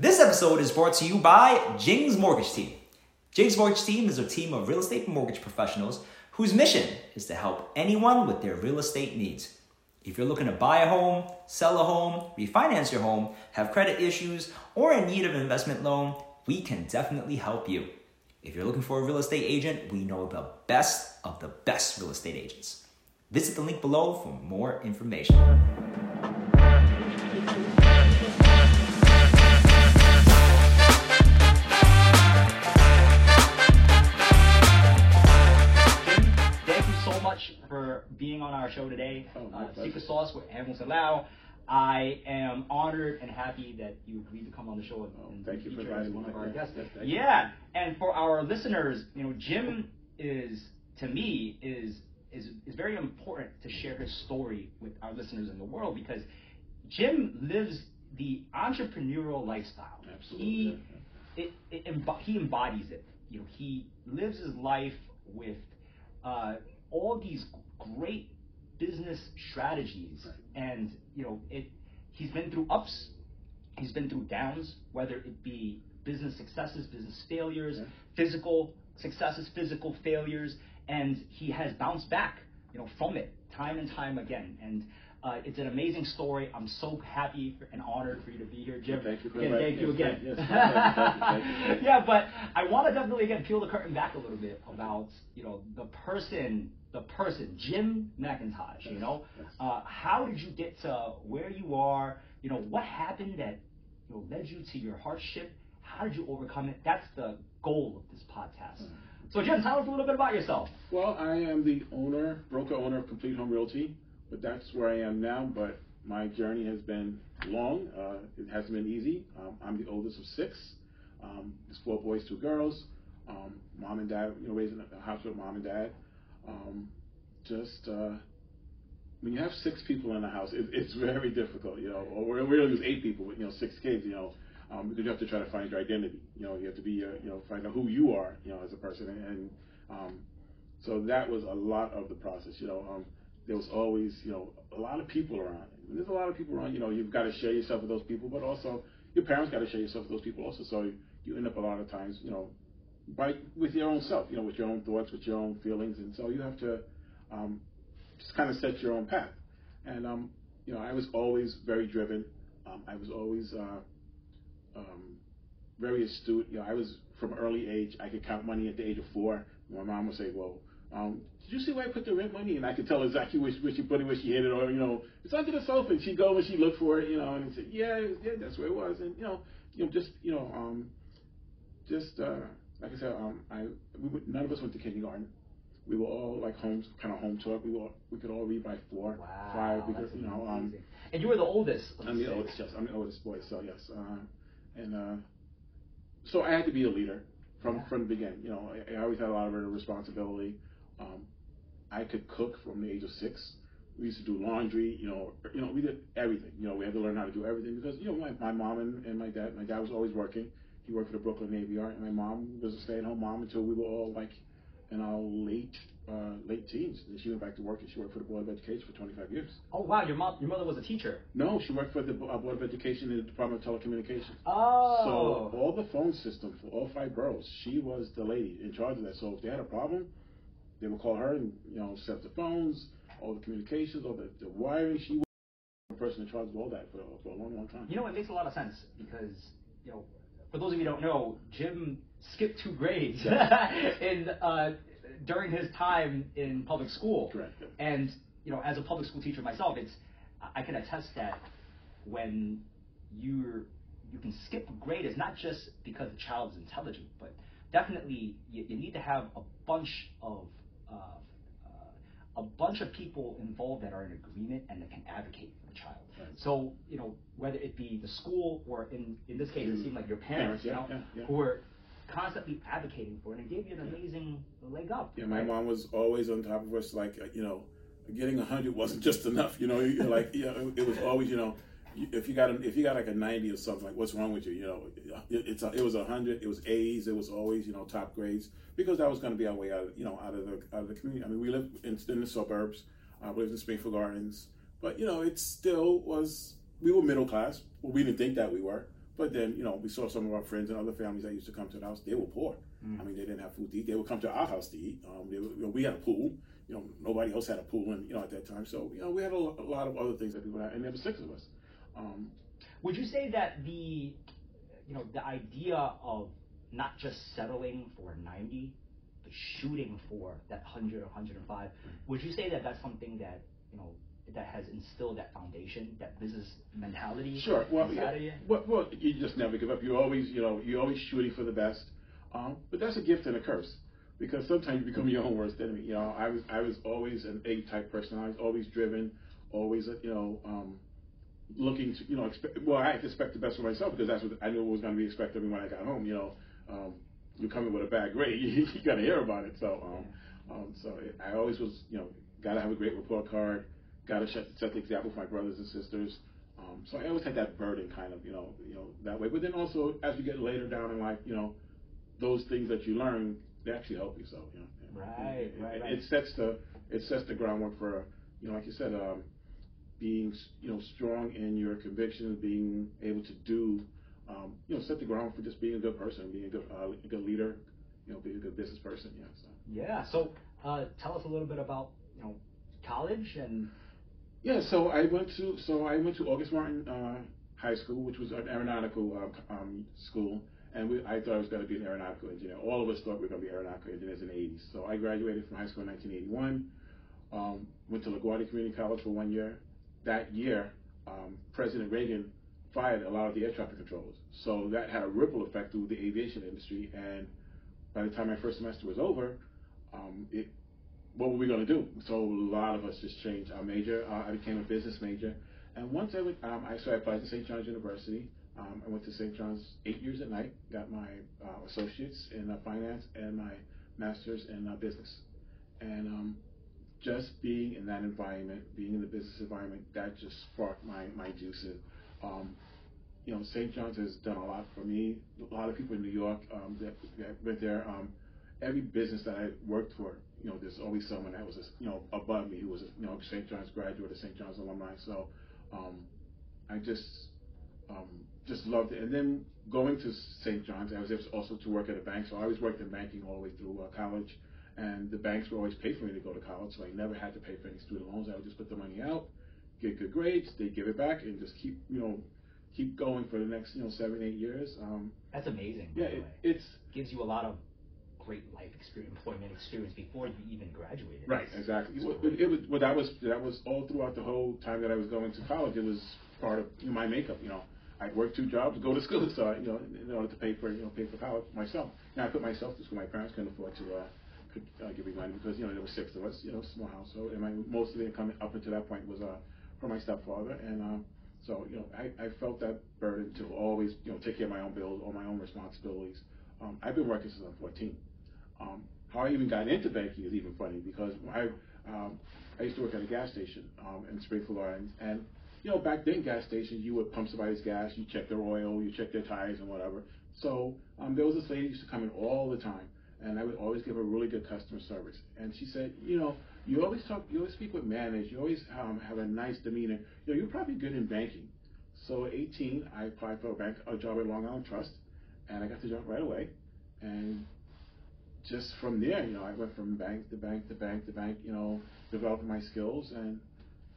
This episode is brought to you by Jing's Mortgage Team. Jing's Mortgage Team is a team of real estate mortgage professionals whose mission is to help anyone with their real estate needs. If you're looking to buy a home, sell a home, refinance your home, have credit issues, or in need of an investment loan, we can definitely help you. If you're looking for a real estate agent, we know the best of the best real estate agents. Visit the link below for more information. For being on our show today. Oh, uh. Secret Sauce with Hamilton Lau. I am honored and happy that you agreed to come on the show and, Oh, and thank you for as one of our guests. yes, thank you. yeah, and for our listeners, you know, Jim is to me is is is very important to share his story with our listeners in the world because Jim lives the entrepreneurial lifestyle. Absolutely, He it, it embo- he embodies it. You know, he lives his life with uh, all these great business strategies, Right. and you know, it. He's been through ups, he's been through downs, whether it be business successes, business failures, Yeah. physical successes, physical failures, and he has bounced back, you know, from it time and time again. And uh, it's an amazing story. I'm so happy and honored for you to be here, Jim. Thank you for Again, thank you again. Yes, thank you, thank you, thank you. yeah, but I want to definitely again peel the curtain back a little bit about you know the person, the person, Jim McIntosh. You know, Yes. uh, how did you get to where you are? You know, what happened that you know led you to your hardship? How did you overcome it? That's the goal of this podcast. Mm-hmm. So, Jim, tell us a little bit about yourself. Well, I am the owner, broker owner of Complete Home Realty, but that's where I am now. But my journey has been long. Uh, it hasn't been easy. Um, I'm the oldest of six. Um, there's four boys, two girls. Um, mom and dad, you know, raising a house with mom and dad. Um, just uh, when you have six people in the house, it, it's very difficult, you know. Or really use eight people with you know six kids, you know, um, because you have to try to find your identity. You know, you have to be, uh, you know, find out who you are, you know, as a person, and, and um, so that was a lot of the process. You know, um, there was always, you know, a lot of people around. There's a lot of people around. You know, you've got to share yourself with those people, but also your parents got to share yourself with those people also. So you end up a lot of times, you know, by with your own self, you know, with your own thoughts, with your own feelings, and so you have to um, just kind of set your own path. And um, you know, I was always very driven. Um, I was always uh, um, very astute. You know, I was from early age. I could count money at the age of four. My mom would say, "Well, um, did you see where I put the rent money?" And I could tell exactly where she, where she put it, where she hid it, or you know, it's under the sofa. And she'd go and she'd look for it, you know, and say, "Yeah, yeah, that's where it was." And you know, you know, just you know, um, just uh, like I said, um, I we would, none of us went to kindergarten. We were all like home, kind of home taught. We were we could all read by four, Wow, five, because you know, um, and you were the oldest. I'm the oldest, yes. I'm the oldest boy, so yes. Uh, and uh, so I had to be a leader from Yeah. from the beginning. You know, I, I always had a lot of responsibility. Um, I could cook from the age of six. We used to do laundry. You know, you know, we did everything. You know, we had to learn how to do everything because you know my, my mom and, and my dad. My dad was always working. He worked for the Brooklyn Navy Yard, and my mom was a stay-at-home mom until we were all like in our late uh, late teens. And she went back to work, and she worked for the Board of Education for 25 years. Oh wow, your mom, your mother was a teacher. No, she worked for the uh, Board of Education in the Department of Telecommunications. Oh. So all the phone system for all five boroughs, she was the lady in charge of that. So if they had a problem, they would call her and you know set up the phones, all the communications, all the, the wiring. She was the person in charge of all that for, for a long, long time. You know, it makes a lot of sense because, you know, for those of you who don't know, Jim skipped two grades in uh, during his time in public school. Correct. And you know, as a public school teacher myself, it's I can attest that when you're you can skip a grade, it's not just because the child is intelligent, but definitely you, you need to have a bunch of uh, a bunch of people involved that are in agreement and that can advocate for the child. Right. So you know whether it be the school or in in this case it seemed like your parents, yeah, you know, yeah, yeah. who were constantly advocating for it and gave you an amazing leg up. Yeah, my right? mom was always on top of us. Like uh, you know, getting a hundred wasn't just enough. You know, like you know, it was always you know, if you got a, if you got like a ninety or something, like what's wrong with you? You know, it, it's a, it was a hundred. It was A's. It was always you know top grades because that was going to be our way out. Of, you know, out of the out of the community. I mean, we lived in, in the suburbs. Uh, we lived in Springfield Gardens, but you know, it still was. We were middle class. Well, we didn't think that we were, but then, you know, we saw some of our friends and other families that used to come to the house. They were poor. Mm. I mean, they didn't have food to eat. They would come to our house to eat. Um, they, you know, we had a pool. You know, nobody else had a pool, and you know, at that time. So, you know, we had a, a lot of other things that people had, and there were six of us. Um, would you say that the, you know, the idea of not just settling for 90, but shooting for that 100 or 105, mm. would you say that that's something that, you know, that has instilled that foundation, that business mentality? Sure. Well, yeah, you? well, well, you just never give up. You're always, you know, you're always shooting for the best. Um, but that's a gift and a curse because sometimes you become your own worst enemy. You know, I was I was always an A type person. I was always driven, always you know um, looking to you know expect. Well, I had to expect the best for myself because that's what I knew was going to be expected of me when I got home. You know, um, you come in with a bad grade, you, you got to hear about it. So, um, um, so it, I always was you know got to have a great report card got to set, set the example for my brothers and sisters. Um, so I always had that burden kind of, you know, you know, that way. But then also as you get later down in life, you know, those things that you learn, they actually help you. So, you know, right, it, right, it, right. it sets the it sets the groundwork for, you know, like you said, um, being you know strong in your convictions, being able to do, um, you know, set the ground for just being a good person, being a good uh, a good leader, you know, being a good business person. Yeah. So. Yeah. So uh, tell us a little bit about you know college and yeah, so I went to so I went to August Martin uh, High School, which was an aeronautical uh, um, school, and we, I thought I was going to be an aeronautical engineer. All of us thought we were going to be aeronautical engineers in the 80s. So I graduated from high school in 1981. Um, went to LaGuardia Community College for one year. That year, um, President Reagan fired a lot of the air traffic controllers. So that had a ripple effect through the aviation industry. And by the time my first semester was over, um, it what were we going to do? So a lot of us just changed our major. Uh, I became a business major. And once I went, um, I, so I applied to St. John's University. Um, I went to St. John's eight years at night, got my uh, associates in uh, finance and my master's in uh, business. And um, just being in that environment, being in the business environment, that just sparked my, my juices. Um, you know, St. John's has done a lot for me. A lot of people in New York um, that, that went there. Um, every business that I worked for, you know, there's always someone that was, you know, above me who was, you know, St. John's graduate or St. John's alumni. So um, I just um, just loved it. And then going to St. John's, I was also to work at a bank. So I always worked in banking all the way through uh, college. And the banks would always pay for me to go to college, so I never had to pay for any student loans. I would just put the money out, get good grades, they give it back, and just keep, you know, keep going for the next, you know, seven, eight years. Um, That's amazing. Yeah, it, it's gives you a lot of great life experience, employment experience before you even graduated. Right, exactly. Well, it, it was well, that was that was all throughout the whole time that I was going to college. It was part of you know, my makeup. You know, I'd work two jobs, go to school, so you know, in order to pay for you know pay for college myself. Now I put myself to school. My parents couldn't afford to. Uh, could, uh, give me money because you know there were six of us, you know, small household, and my most of the income up until that point was uh, from my stepfather, and um, so you know I, I felt that burden to always you know take care of my own bills, all my own responsibilities. Um, I've been working since I'm 14. Um, how I even got into banking is even funny because I um, I used to work at a gas station um, in Springfield, and, and you know back then gas stations you would pump somebody's gas, you check their oil, you check their tires and whatever. So um, there was this lady used to come in all the time, and I would always give her really good customer service. And she said, you know, you always talk, you always speak with manners, you always um, have a nice demeanor. You know, you're probably good in banking. So at 18, I applied for a bank a job at Long Island Trust, and I got the job right away. And just from there, you know, I went from bank to bank to bank to bank, you know, developing my skills, and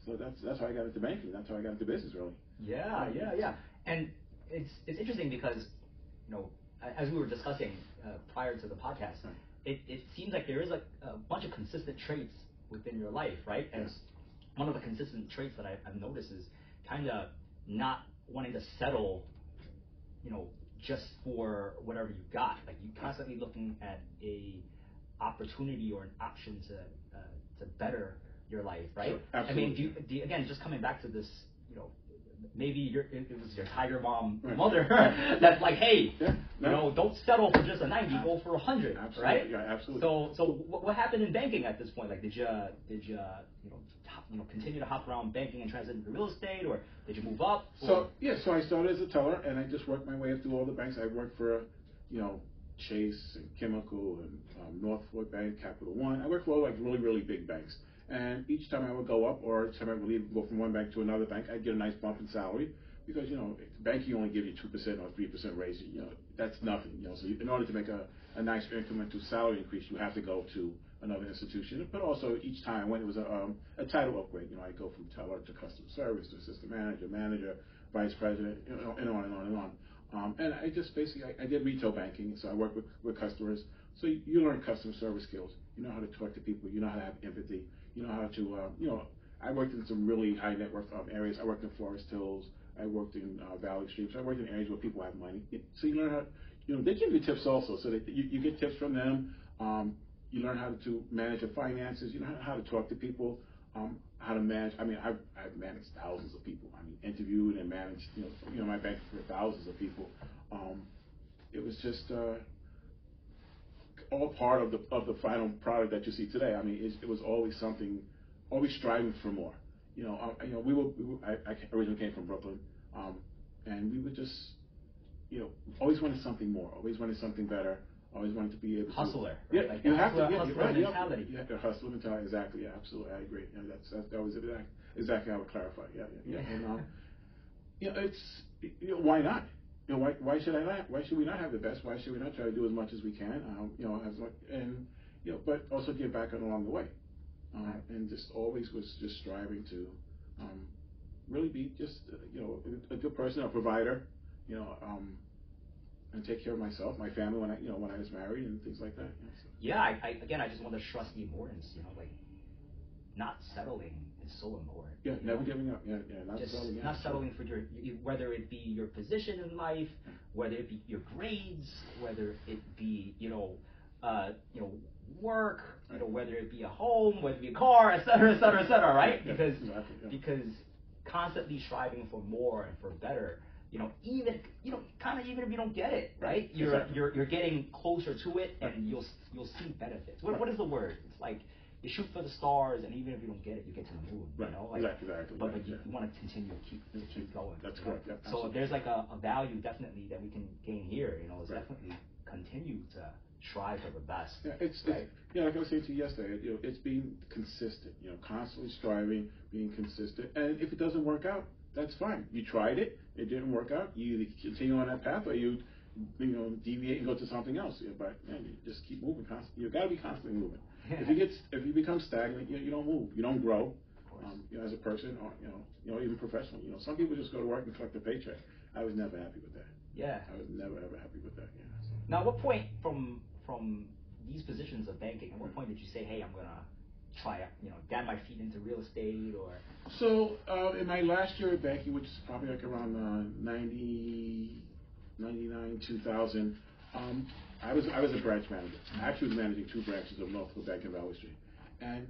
so that's that's how I got into banking. That's how I got into business, really. Yeah, yeah, yeah. And it's it's interesting because, you know, as we were discussing uh, prior to the podcast, it it seems like there is a, a bunch of consistent traits within your life, right? And yes. one of the consistent traits that I, I've noticed is kind of not wanting to settle, you know, just for whatever you got. Like you constantly looking at a opportunity or an option to uh, to better your life, right? Sure, absolutely. I mean, do you, do you, again, just coming back to this, you know, maybe your, it, was your tiger mom right. mother that's like, hey, yeah, no. you know, don't settle for just a 90, go for a 100, absolutely. right? Yeah, absolutely. So, so what, what happened in banking at this point? Like, did you, did you, you know, you know, continue to hop around banking and transit into real estate, or did you move up? So yeah, so I started as a teller, and I just worked my way up through all the banks. I worked for, you know, Chase and Chemical and um, North Fork Bank, Capital One. I worked for all like really really big banks. And each time I would go up, or each time I would leave, go from one bank to another bank, I'd get a nice bump in salary because you know banking only give you two percent or three percent raise. You know that's nothing. You know, so in order to make a, a nice incremental salary increase, you have to go to another institution. But also each time when it was a, um, a title upgrade, you know, I go from teller to customer service to assistant manager, manager, vice president, you know, and on and on and on. Um, and I just basically I, I, did retail banking, so I work with, with customers. So you, you, learn customer service skills. You know how to talk to people. You know how to have empathy. You know how to uh, you know. I worked in some really high net worth um, areas. I worked in Forest Hills. I worked in uh, Valley Stream. So I worked in areas where people have money. So you learn how. You know they give you tips also, so that you, you get tips from them. Um, you learn how to manage your finances. You know how to talk to people. Um, how to manage. I mean, I've, I've managed thousands of people. I mean, interviewed and managed. You know, you know, my bank for thousands of people. Um, it was just uh, all part of the of the final product that you see today. I mean, it, it was always something, always striving for more. You know, uh, you know, we were. We were I, I, originally came from Brooklyn, um, and we were just, you know, always wanted something more. Always wanted something better always wanted to be able to hustler. Right? Yeah, like you have hustler, to. Yeah, hustler right, mentality. Yeah, yeah, hustler mentality. Exactly. Yeah, absolutely. I agree. Yeah, that's that, that was exactly, exactly how I would clarify. Yeah, yeah, yeah. and um, you know, it's you know, why not? You know, why why should I not? Why should we not have the best? Why should we not try to do as much as we can? Um, you know, as much and you know, but also give back along the way. Um, right. and just always was just striving to um, really be just uh, you know a, good person, a provider. You know, um, and take care of myself, my family when I, you know, when I was married and things like that. You know, so. Yeah, I, I, again, I just want to stress the importance, you know, like not settling is so important. Yeah, never know? giving up. Yeah, yeah, not just settling. Not settling for your, whether it be your position in life, whether it be your grades, whether it be, you know, uh, you know, work, you know, whether it be a home, whether it be a car, et cetera, et cetera, et cetera, right? Yeah, because exactly, yeah. because constantly striving for more and for better you know, even you know, kind of even if you don't get it, right? You're exactly. you're you're getting closer to it, and you'll you'll see benefits. What, what is the word? It's like you shoot for the stars, and even if you don't get it, you get to the moon. Right. You know, like, exactly, exactly. But, right. but you, yeah. want to continue to keep to keep going. That's correct. Yeah, so there's like a, a value definitely that we can gain here. You know, is right. definitely continue to strive for the best. Yeah, it's, right? it's yeah, like I was saying to you yesterday, you know, it's being consistent. You know, constantly striving, being consistent, and if it doesn't work out, that's fine. You tried it, it didn't work out. You either continue on that path or you, you know, deviate and go to something else. But man, you just keep moving. Constantly, you got to be constantly moving. If you get, if you become stagnant, you, you don't move. You don't grow. Um, you know, as a person, or you know, you know, even professionally. You know, some people just go to work and collect a paycheck. I was never happy with that. Yeah. I was never ever happy with that. Yeah. So. Now, what point from from these positions of banking? At what point did you say, "Hey, I'm gonna try, you know, get my feet into real estate or? So uh, in my last year of banking, which is probably like around uh, 90, 99, 2000, um, I was I was a branch manager. I actually was managing two branches of North Fork Bank in Valley Stream, and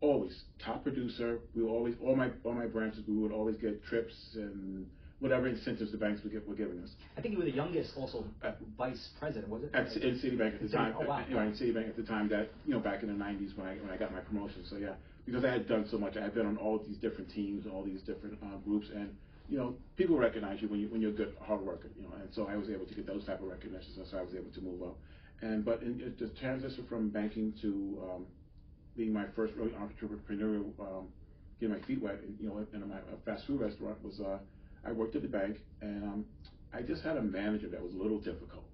always top producer. We were always all my all my branches. We would always get trips and whatever incentives the banks were, were giving us. I think you were the youngest also uh, vice president, was it? At, in Citibank at the time. Oh, wow. You know, in Citibank at the time that, you know, back in the 90s when I, when I got my promotion. So, yeah, because I had done so much. I had been on all these different teams, all these different uh, groups, and, you know, people recognize you when, you when you're a good hard worker, you know, and so I was able to get those type of recognitions, and so I was able to move up. And, but in, the transition from banking to um, being my first really entrepreneurial, um, getting my feet wet, you know, in a, a fast food restaurant was, uh, I worked at the bank, and um, I just had a manager that was a little difficult.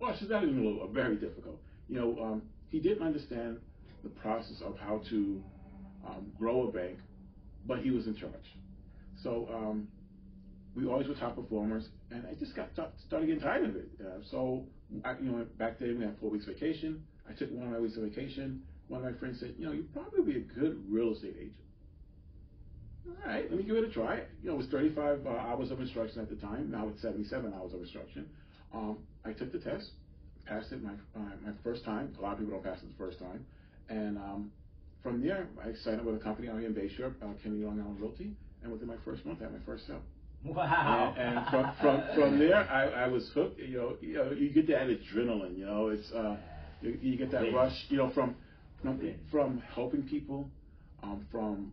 Well, she's not even a little, very difficult. You know, um, he didn't understand the process of how to um, grow a bank, but he was in charge. So um, we always were top performers, and I just got started getting tired of it. Uh, so I, you know, back then we had four weeks vacation. I took one of my weeks of vacation. One of my friends said, you know, you'd probably be a good real estate agent all right, let me give it a try. You know, it was 35 uh, hours of instruction at the time. Now it's 77 hours of instruction. Um, I took the test, passed it my uh, my first time. A lot of people don't pass it the first time. And um, from there, I signed up with a company out here in Bayshore, uh, Kennedy Long Island Realty. And within my first month, I had my first sale. Wow. And, and from, from, from there, I, I was hooked. You know, you know, you get that adrenaline. You know, it's uh, you, you get that rush. You know, from from, from helping people, um, from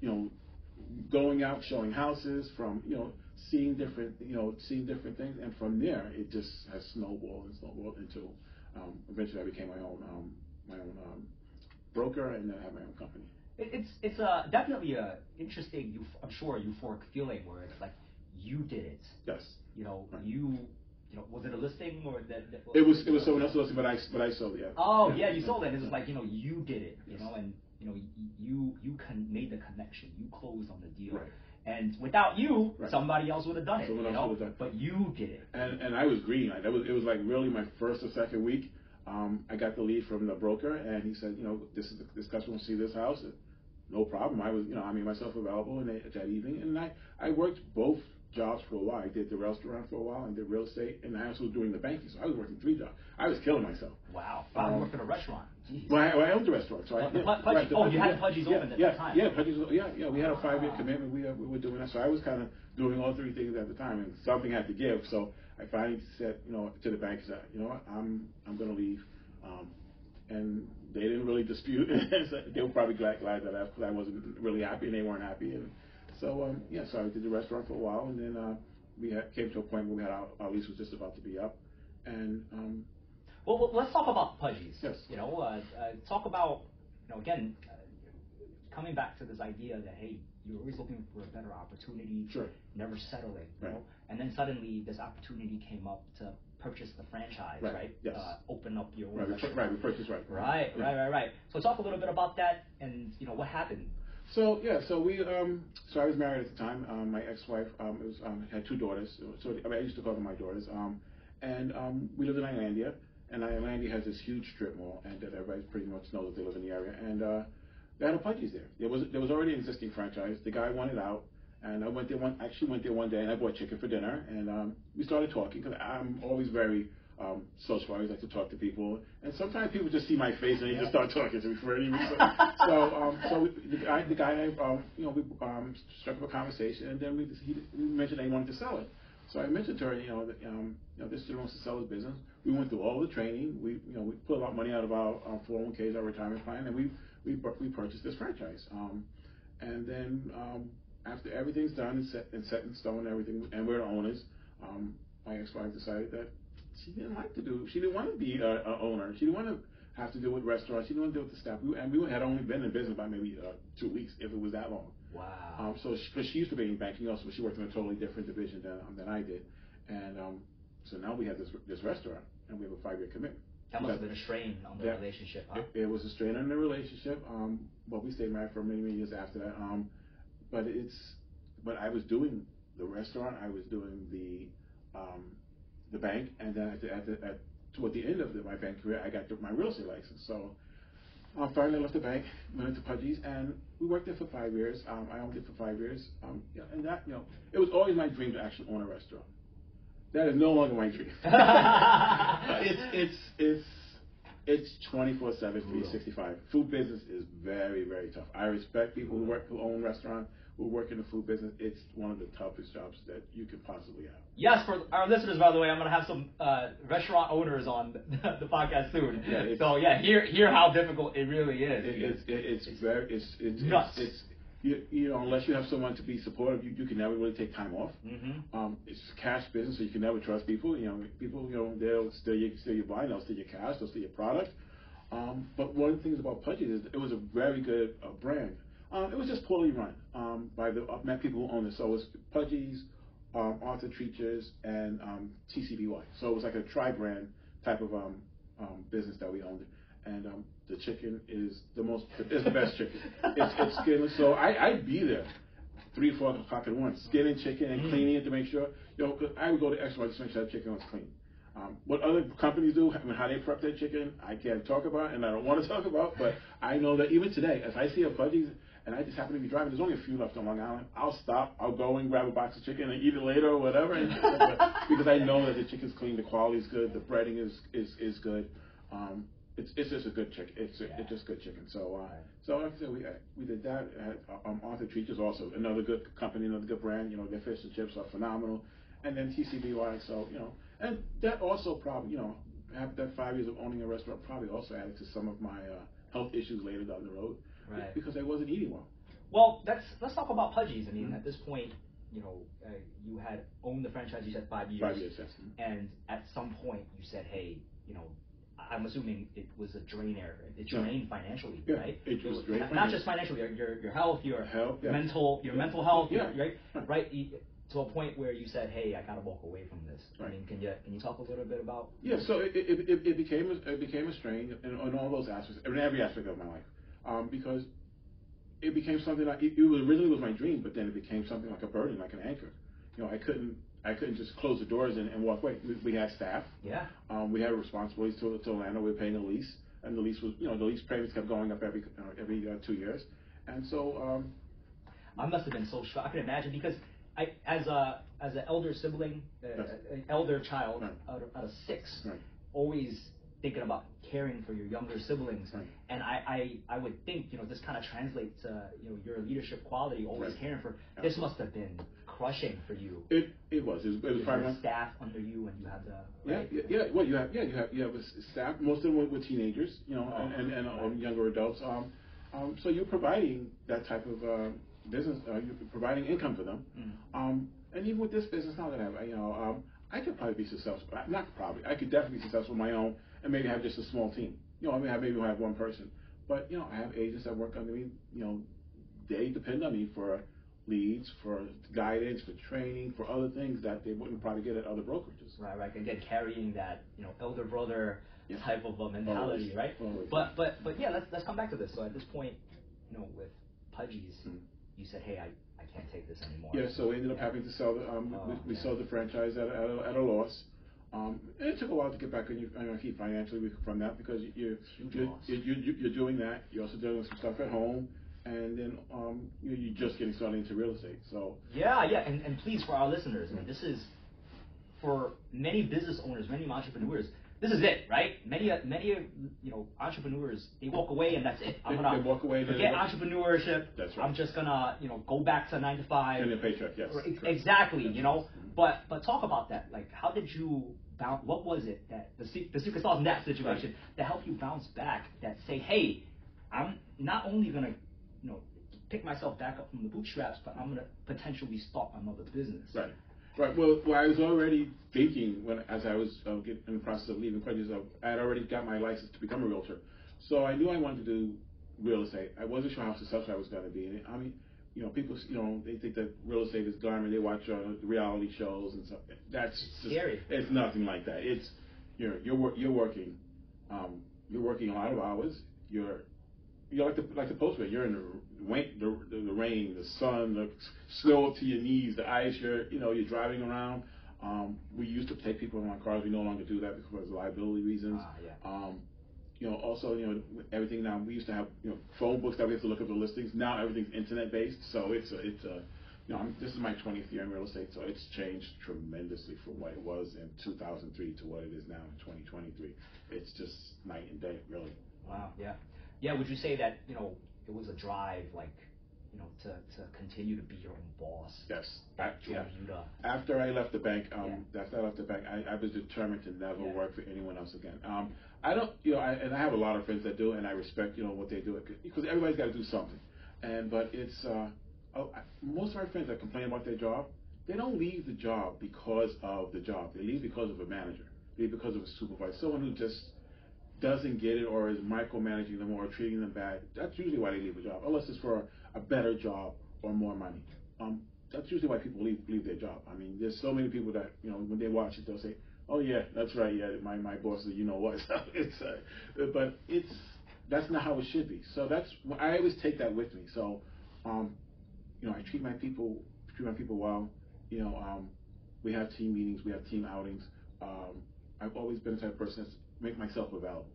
you know going out, showing houses, from you know seeing different you know seeing different things, and from there it just has snowballed and snowballed into um, eventually I became my own um, my own um, broker, and then I have my own company. It's it's a definitely a interesting, I'm sure, euphoric feeling where it's like you did it. Yes. You know, Right. you, you know, was it a listing or that? that It was it was someone else's listing, but I but I sold it. Yeah. Oh yeah, you sold it. It's like you know you did it. You know, and you know you you con- made the connection. You closed on the deal. Right. And without you, Right. somebody else would have done it. Someone you else know? would've done it. But you did it. And and I was green. Like that was it was like really my first or second week. Um, I got the lead from the broker, and he said, you know, this is the, this customer wants to see this house. No problem. I was, you know, I made myself available in the, that evening, and I I worked both jobs for a while. I did the restaurant for a while, and did real estate, and I also was doing the banking. So I was working three jobs. I was killing myself. Wow. I Um, worked at a restaurant. Jeez. Well, I, well, I owned the restaurant, so I, Oh, the yeah, Pud- Pudgy's- the oh, you had yeah, Pudgy's yeah, open at yeah, that time. Yeah, Pudgy's, yeah, yeah. We had a five-year commitment. We uh, we were doing that, so I was kind of doing all three things at the time, and something had to give. So I finally said, you know, to the bank, said, you know what, I'm I'm going to leave, um, and they didn't really dispute. So they were probably glad glad that I left because I wasn't really happy, and they weren't happy, and so um, yeah, so I did the restaurant for a while, and then uh, we had, came to a point where we had our, our lease was just about to be up, and um, Well, well, let's talk about Pudgy's. Yes. You know, uh, uh, talk about, you know, again, uh, coming back to this idea that hey, you're always looking for a better opportunity, Sure. never settling, you Right. know, and then suddenly this opportunity came up to purchase the franchise, Right. right? Yes. Uh, open up your right, we, pur- restaurant. right, we purchased right, Right, Yeah. right, right, right. So talk a little bit about that, and you know what happened. So yeah, so we um so I was married at the time. Um, my ex-wife um was um had two daughters. So I, used to call them my daughters. Um, and um we lived in Islandia, and Islandia has this huge strip mall, and that everybody pretty much knows that they live in the area. And uh, they had a Pudgy's there. There was there was already an existing franchise. The guy wanted out, and I went there one actually went there one day, and I bought chicken for dinner, and we started talking because I'm always very um, social. I always like to talk to people, and sometimes people just see my face and they just start talking to me for any reason. so, um, so we, the guy, the guy, um, you know, we um, struck up a conversation, and then we, he, we mentioned that he wanted to sell it. So I mentioned to her, you know, that um, you know, this dude wants to sell his business. We went through all the training. We, you know, we put a lot of money out of our, our 401ks, our retirement plan, and we we we purchased this franchise. Um, and then um, after everything's done and set and set in stone, and everything, and we're the owners. Um, my ex-wife decided that she didn't like to do. She didn't want to be a, a owner. She didn't want to have to deal with restaurants. She didn't want to deal with the staff. We, and we had only been in business by maybe uh, two weeks, if it was that long. Wow. Um, so, because she, used to be in banking also, but she worked in a totally different division than um, than I did. And um, so now we have this this restaurant, and we have a five year commitment. that must have been a strain on the Yeah. relationship, huh? It, it was a strain on the relationship. Um, but we stayed married for many many years after that. Um, but it's but I was doing the restaurant. I was doing the um, the bank, and then at the, at the, at toward the end of the, my bank career, I got the, my real estate license. So I finally left the bank, went into Pudgy's, and we worked there for five years. Um, I owned it for five years. Um, yeah, and that you know, it was always my dream to actually own a restaurant. That is no longer my dream. it's it's it's it's 24 7 365 food business is very very tough i respect people who work who own restaurants who work in the food business it's one of the toughest jobs that you could possibly have Yes, for our listeners, by the way, I'm gonna have some uh, restaurant owners on the, the podcast soon. Yeah, so yeah, hear hear how difficult it really is. it, it's it, it's very it's it's Nuts. it's, it's you, you know unless you have someone to be supportive you, you can never really take time off mm-hmm. um, it's cash business, so you can never trust people. You know, people, you know, they'll steal your, steal your blind, they'll steal your cash, they'll steal your product. Um, but one of the things about Pudgy is it was a very good uh, brand. Um, it was just poorly run um, by the uh, people who owned it. So it was Pudgy's, um, Arthur Treacher's, and um, TCBY. So it was like a tri-brand type of um, um, business that we owned. And um, the chicken is the most, is the best chicken. It's, it's skinless. So I, I'd be there three, four o'clock at once, skinning chicken and Mm. cleaning it to make sure. You know, 'cause I would go to extra just to make sure the chicken was clean. Um, what other companies do, I mean, how they prep their chicken, I can't talk about, and I don't want to talk about. But I know that even today, if I see a Pudgy's and I just happen to be driving, there's only a few left on Long Island. I'll stop, I'll go and grab a box of chicken and eat it later or whatever, and, because I know that the chicken's clean, the quality's good, the breading is is is good. Um, it's it's just a good chicken. It's a, it's just good chicken. So uh, so like I said, we uh, we did that. Uh, um, Arthur Treach is also another good company, another good brand. You know, their fish and chips are phenomenal. And then TCBY. So you know, and that also probably you know, after that five years of owning a restaurant probably also added to some of my uh, health issues later down the road. Right. Because I wasn't eating well. Well, let's let's talk about Pudgy's. I mean, Mhm. at this point, you know, uh, you had owned the franchise. You said five years. Five years, yes. And at some point, you said, hey, you know. I'm assuming it was a drain area. It Yeah. drained financially, Yeah, right? it was drained not, just financially, your, your your health, your Health, yeah. mental, your mental health, Yeah. right? Right. Right. Y- to a point where you said, "Hey, I gotta walk away from this." Right. I mean, can you can you talk a little bit about? Yeah, so it, it, it, it became a, it became a strain in, in all those aspects, in every aspect of my life, um, because it became something like it, it was originally was my dream, but then it became something like a burden, like an anchor. You know, I couldn't I couldn't just close the doors and, and walk away. We, we had staff. Yeah. Um, we had responsibilities to, to Orlando. We were paying a lease, and the lease was, you know, the lease payments kept going up every uh, every uh, two years, and so. Um, I must have been so shocked. I can imagine because I, as a as an elder sibling, uh, an elder child right. out, of, out of six, right. always thinking about caring for your younger siblings. Right. And I, I, I would think, you know, this kind of translates to, you know, your leadership quality, always right. caring for. Absolutely. This must have been crushing for you. It it was. It was, it was probably staff under you, and you had to. Right? Yeah, yeah, yeah. Well, you have yeah, you have you have a staff. Most of them were, were teenagers, you know, oh, and and, and um, younger adults. Um, um, so you're providing that type of uh, business. Uh, you're providing income for them. Mm. Um, and even with this business now that I have, you know, um, I could probably be successful. Not probably. I could definitely be successful on my own, and maybe have just a small team. You know, I mean, I maybe have one person, but you know, I have agents that work under me. You know, they depend on me for leads, for guidance, for training, for other things that they wouldn't probably get at other brokerages. Right, right. Again, carrying that you know elder brother yeah. type of a mentality, always, right? Always. But but but yeah, let's let's come back to this. So at this point, you know, with Pudgy's, mm-hmm. you said, hey, I, I can't take this anymore. Yeah, so we ended up having to sell the um, oh, we, we sold the franchise at a, at a, at a loss. Um, it took a while to get back on your, on your feet financially from that because you, you're, you're, you're, you're doing that. You're also doing some stuff at home and then um, you are just getting started into real estate. So yeah, yeah, and, and please for our listeners, I mean, this is for many business owners, many entrepreneurs. This is it, right? Many, many, you know, entrepreneurs they walk away and that's it. I'm gonna they walk away, forget entrepreneurship. That's right. I'm just gonna, you know, go back to nine to five. And a paycheck, yes. Exactly, you know. But but talk about that. Like, how did you bounce? What was it that the the secret sauce in that situation right. that helped you bounce back? That say, hey, I'm not only gonna you know, pick myself back up from the bootstraps, but I'm gonna potentially start another business. Right. Right. Well, well, I was already thinking when, as I was uh, in the process of leaving Pudgy's, I had already got my license to become a realtor, so I knew I wanted to do real estate. I wasn't sure how successful I was going to be. And I mean, you know, people, you know, they think that real estate is glamour. They watch uh, reality shows and stuff. That's just, scary. It's nothing like that. It's you're you're you're working, um, you're working a lot of hours. You're you're like the like the postman. You're in the rain, the, the, the rain, the sun, the snow up to your knees, the ice. You're you know you're driving around. Um, we used to take people in our cars. We no longer do that because of liability reasons. Ah, yeah. um, you know, also, you know, everything now. We used to have, you know, phone books that we have to look up the listings. Now everything's internet based, so it's a, it's a, you know, I'm, this is my 20th year in real estate, so it's changed tremendously from what it was in 2003 to what it is now in 2023. It's just night and day, really. Wow. Yeah yeah, would you say that you know it was a drive like you know to, to continue to be your own boss? Yes. yeah. After I left the bank, um, yeah. after I left the bank, I, I was determined to never yeah. work for anyone else again. Um, I don't, you know, I, and I have a lot of friends that do, and I respect, you know, what they do because everybody's got to do something. And but it's uh, oh, I, most of my friends that complain about their job, they don't leave the job because of the job. They leave because of a manager. Leave because of a supervisor, someone who just doesn't get it or is micromanaging them or treating them bad, that's usually why they leave a job, unless it's for a better job or more money. Um, that's usually why people leave leave their job. I mean, there's so many people that you know when they watch it, they'll say, "Oh yeah, that's right. Yeah, my my boss you know what." So it's uh, but it's that's not how it should be. So that's I always take that with me. So um, you know, I treat my people treat my people well. You know, um, we have team meetings, we have team outings. Um, I've always been the type of person that's make myself available.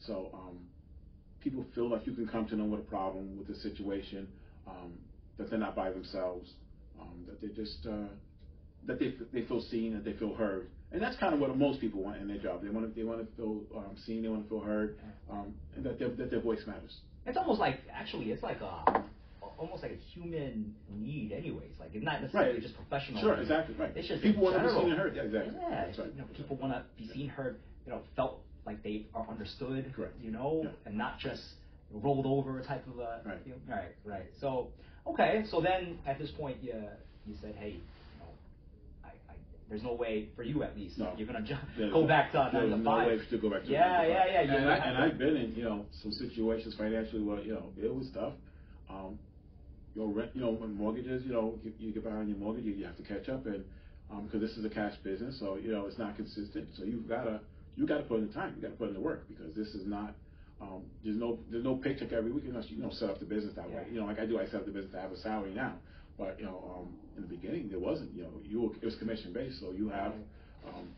So um, people feel like you can come to them with a problem, with a situation, um, that they're not by themselves, um, that they just uh, that they they feel seen, that they feel heard, and that's kind of what most people want in their job. They want to they want to feel um, seen, they want to feel heard, um, and that their, that their voice matters. It's almost like actually, it's like a almost like a human need, anyways. Like it's not necessarily right. just professional. Sure, exactly right. It's just people want to be seen and heard. Yeah, exactly. Yeah, right. you know, people want to be seen, heard. You know, felt like they are understood, Correct. you know, yeah. and not just rolled over type of a. Right. You know, right. Right. So okay. So then at this point, you you said, hey, you know, I, I there's no way for you at least. No. You're gonna ju- go back to nine to five. No way to go back to yeah, yeah, yeah, yeah. And, I, and I've been in you know some situations financially where you know it was tough. Um, you know, rent, you know, mortgages, you know, you, you get behind your mortgage, you, you have to catch up, and because um, this is a cash business, so you know it's not consistent. So you've gotta you gotta put in the time, you gotta put in the work because this is not. Um, there's no there's no paycheck every week unless you, you know set up the business that yeah. way. You know, like I do, I set up the business to have a salary now, but you know, um, in the beginning there wasn't. You know, you were, it was commission based, so you have. Um,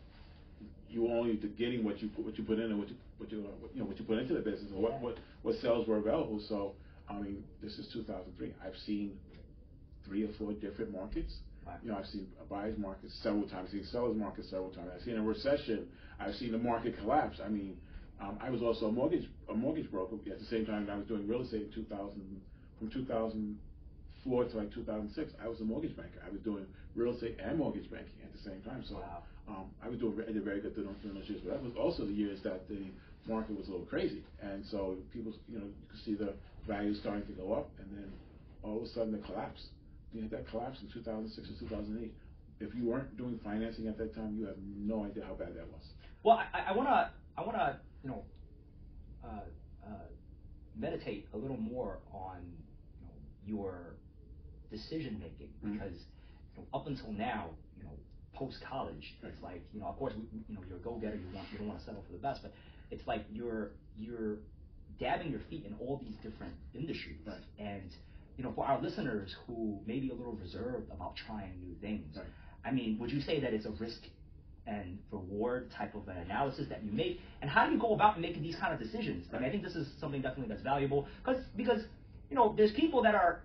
you were only getting what you what you put in and what you what you uh, you know what you put into the business or what what what sales were available. So I mean, this is 2003. I've seen three or four different markets. You know, I've seen a buyer's market several times. I've seen sellers market several times. I've seen a recession. I've seen the market collapse. I mean, um, I was also a mortgage a mortgage broker at the same time I was doing real estate in 2000 from 2004 to like 2006. I was a mortgage banker. I was doing real estate and mortgage banking at the same time. So wow. um, I was doing I did very good during those years. But that was also the years that the market was a little crazy, and so people, you know, you could see the value starting to go up, and then all of a sudden the collapse. You had that collapse in 2006 or 2008. If you weren't doing financing at that time, you have no idea how bad that was. Well, I, I wanna, I wanna, you know, uh, uh, meditate a little more on you know, your decision making mm-hmm. because you know, up until now, you know, post college, right. it's like you know, of course, we, you know, you're a go getter. You want, you don't want to settle for the best, but it's like you're you're dabbing your feet in all these different industries. Right. And you know, for our listeners who may be a little reserved about trying new things, right. I mean, would you say that it's a risk and reward type of an analysis that you make? And how do you go about making these kind of decisions? Right. I mean, I think this is something definitely that's valuable because because you know, there's people that are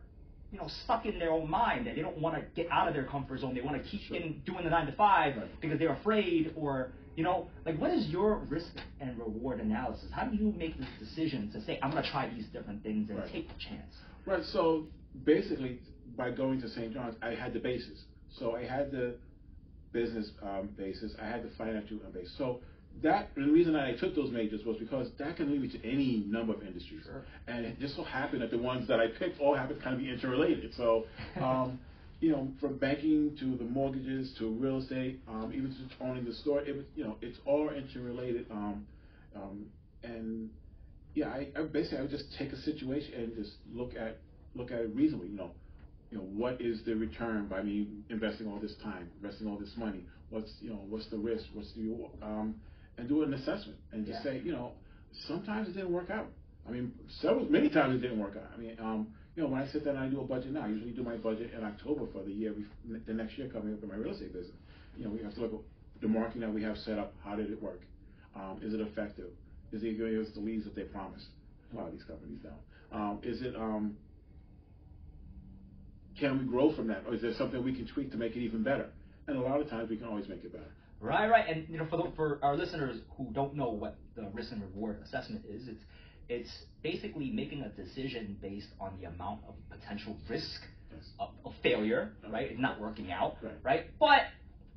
you know, stuck in their own mind that they don't want to get out of their comfort zone. They want to keep sure. in, doing the nine to five right. because they're afraid or you know, like what is your risk and reward analysis? How do you make this decision to say I'm going to try these different things and right. take the chance? Right. So basically, by going to St. John's, I had the basis. So I had the business um, basis, I had the financial basis. So that the reason that I took those majors was because that can lead me to any number of industries. Sure. And it just so happened that the ones that I picked all happen to kind of be interrelated. So um, you know, from banking to the mortgages to real estate, um, even to owning the store, it was, you know, it's all interrelated. Um, um, and yeah, I, I basically I would just take a situation and just look at look at it reasonably. You know, you know, what is the return by me investing all this time, investing all this money? What's you know, what's the risk? What's the um, and do an assessment and just yeah. say, you know, sometimes it didn't work out. I mean, several many times it didn't work out. I mean, um, you know, when I sit down and I do a budget now, I usually do my budget in October for the year, the next year coming up in my real estate business. You know, we have to look at the marketing that we have set up. How did it work? Um, is it effective? Is it giving us the leads that they promised? A lot of these companies don't. Um, is it, um, can we grow from that? Or is there something we can tweak to make it even better? And a lot of times we can always make it better. Right, right. And, you know, for, the, for our listeners who don't know what the risk and reward assessment is, it's it's basically making a decision based on the amount of potential risk yes. of, of, failure, right? It's not working out, right. right? But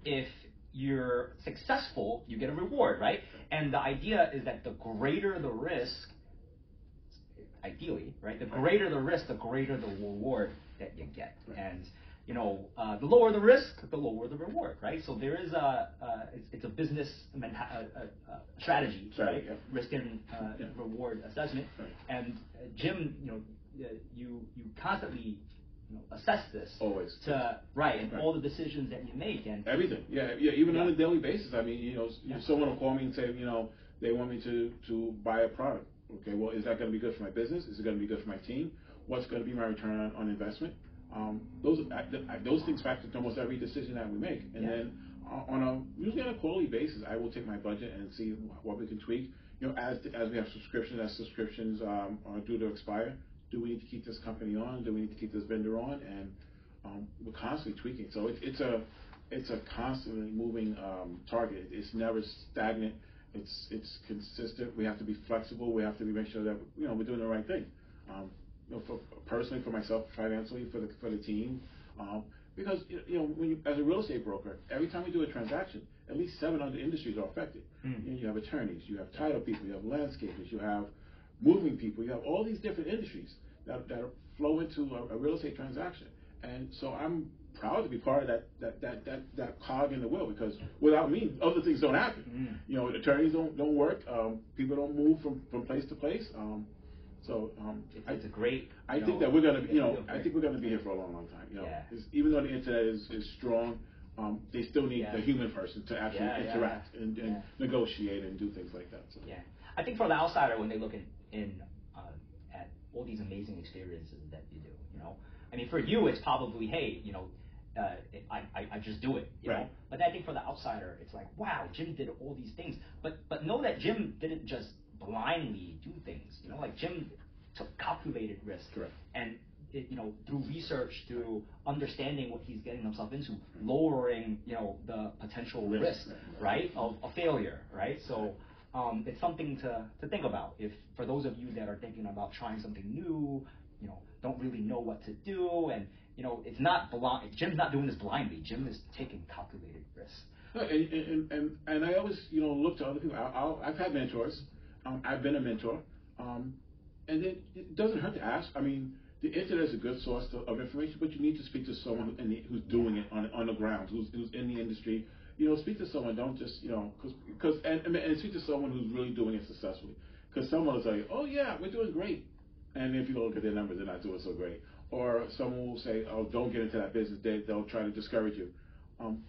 if you're successful, you get a reward, right? And the idea is that the greater the risk, ideally, right? The greater the risk, the greater the reward that you get. Right. And you know, uh, the lower the risk, the lower the reward, right? So there is a, uh, it's, it's, a business menta- uh, uh, strategy, right? Yeah. Risk and uh, yeah. reward assessment. Right. And Jim, you know, you you constantly you know, assess this always to right and right. all the decisions that you make and everything. Yeah, yeah. Even yeah. on a daily basis. I mean, you know, yeah. someone will call me and say, you know, they want me to to buy a product. Okay, well, is that going to be good for my business? Is it going to be good for my team? What's going to be my return on, on investment? Um, those those things factor into almost every decision that we make. And yeah. then uh, on a usually on a quarterly basis, I will take my budget and see what we can tweak. You know, as as we have subscriptions, as subscriptions um, are due to expire, do we need to keep this company on? Do we need to keep this vendor on? And um, we're constantly tweaking. So it, it's a it's a constantly moving um, target. It's never stagnant. It's it's consistent. We have to be flexible. We have to be make sure that you know we're doing the right thing. You know, for personally for myself, financially for the for the team, um, because you know when you as a real estate broker, every time we do a transaction, at least seven other industries are affected. Mm. You, know, you have attorneys, you have title people, you have landscapers, you have moving people, you have all these different industries that that flow into a, a real estate transaction, and so I'm proud to be part of that that that that, that cog in the wheel because without me, other things don't happen. Mm. You know, attorneys don't don't work, um, people don't move from from place to place. Um, So um, it's, it's a great. I know, think that we're gonna, you know. I think we're gonna be here for a long, long time. You know, Yeah. Even though the internet is, is strong, um, they still need Yeah. the human person to actually Yeah, interact and, and negotiate and do things like that. So. Yeah, I think for the outsider, when they look in, in uh, at all these amazing experiences that you do, you know, I mean, for you, it's probably, hey, you know, uh, I, I, I just do it, you know. Right. But I think for the outsider, it's like, wow, Jim did all these things, but but know that Jim didn't just blindly do things, you know, like Jim took calculated risk, Correct. and it, you know, through research, through understanding what he's getting himself into, lowering, you know, the potential Risk, risk, right. right, of a failure, right? So um, it's something to, to think about. If for those of you that are thinking about trying something new, you know, don't really know what to do, and you know, it's not blind. Jim's not doing this blindly. Jim is taking calculated risks. No, and, and, and, and I always, you know, look to other people. I, I'll, I've had mentors. Um, I've been a mentor. Um, and it, it doesn't hurt to ask. I mean, the internet is a good source to, of information, but you need to speak to someone the, who's doing it on, on the ground, who's, who's in the industry. You know, speak to someone. Don't just, you know, because and, and, and speak to someone who's really doing it successfully. Because someone will say, "Oh yeah, we're doing great," and if you look at their numbers, they're not doing so great. Or someone will say, "Oh, don't get into that business." They, they'll try to discourage you. Um,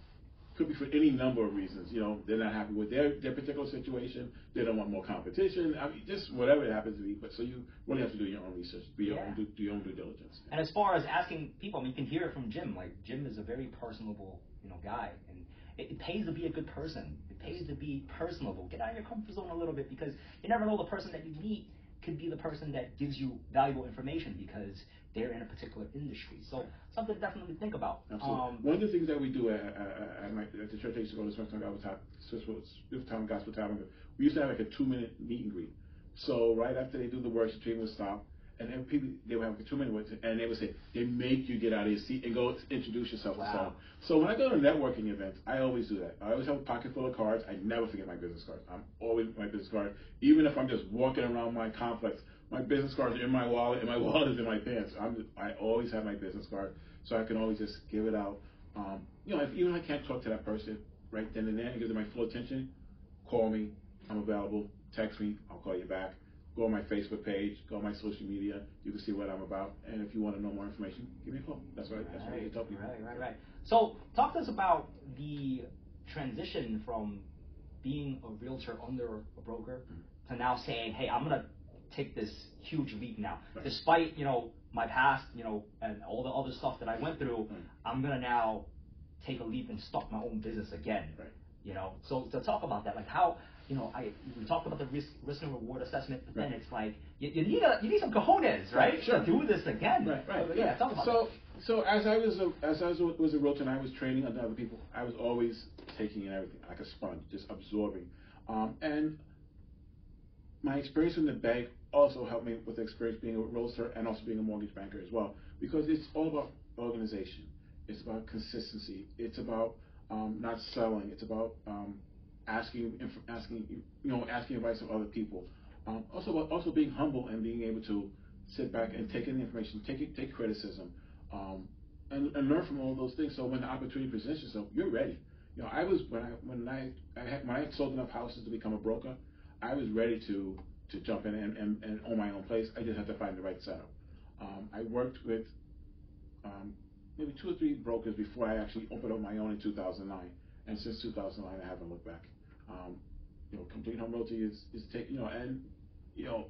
could be for any number of reasons. You know, they're not happy with their, their particular situation. They don't want more competition. I mean, just whatever it happens to be. But so you really have to do your own research, do your Yeah. own do, do your own due diligence. And as far as asking people, I mean, you can hear it from Jim. Like Jim is a very personable, you know, guy, and it, it pays to be a good person. It pays to be personable. Get out of your comfort zone a little bit because you never know the person that you meet could be the person that gives you valuable information because they're in a particular industry. So something to definitely think about. Absolutely. Um, One of the things that we do at, at, at, my, at the church I used to go to, Smithtown Gospel, Ta- Smithtown Gospel Tabernacle, we used to have like a two minute meet and greet. So right after they do the worship, team would stop, and then people they would have like a two minute, with- and they would say they make you get out of your seat and go introduce yourself to Wow. someone. So when I go to networking events, I always do that. I always have a pocket full of cards. I never forget my business cards. I'm always with my business card, even if I'm just walking around my complex. My business cards are in my wallet, and my wallet is in my pants. I'm, I always have my business card, so I can always just give it out. Um, you know, if even if I can't talk to that person right then and there and give them my full attention, call me. I'm available. Text me. I'll call you back. Go on my Facebook page. Go on my social media. You can see what I'm about. And if you want to know more information, give me a call. That's I, that's Right, people. right, right, right. So, talk to us about the transition from being a realtor under a broker mm-hmm. to now saying, "Hey, I'm gonna take this huge leap now, Right. despite you know my past, you know, and all the other stuff that I went through. Right. I'm gonna now take a leap and start my own business again." Right. You know, so to talk about that, like how you know, I we talked about the risk risk and reward assessment, but then it's like you, you need a you need some cojones, right? Sure. To do this again. Right, right. So, yeah, talk about so, that. so as I was a, as I was a, was a realtor and I was training under other people, I was always taking in everything like a sponge, just absorbing. Um, and my experience in the bank also helped me with the experience being a realtor and also being a mortgage banker as well, because it's all about organization. It's about consistency. It's about um, not selling. It's about um, asking, asking, you know, asking advice of other people. Um, also, also being humble and being able to sit back and take in the information, take take criticism, um, and, and learn from all those things. So when the opportunity presents itself, you're ready. You know, I was when I when I, I had, when I sold enough houses to become a broker, I was ready to to jump in and, and, and own my own place. I just had to find the right setup. Um, I worked with um, maybe two or three brokers before I actually opened up my own in 2009, and since 2009 I haven't looked back. Um, you know, Complete Home Realty is is take you know, and you know,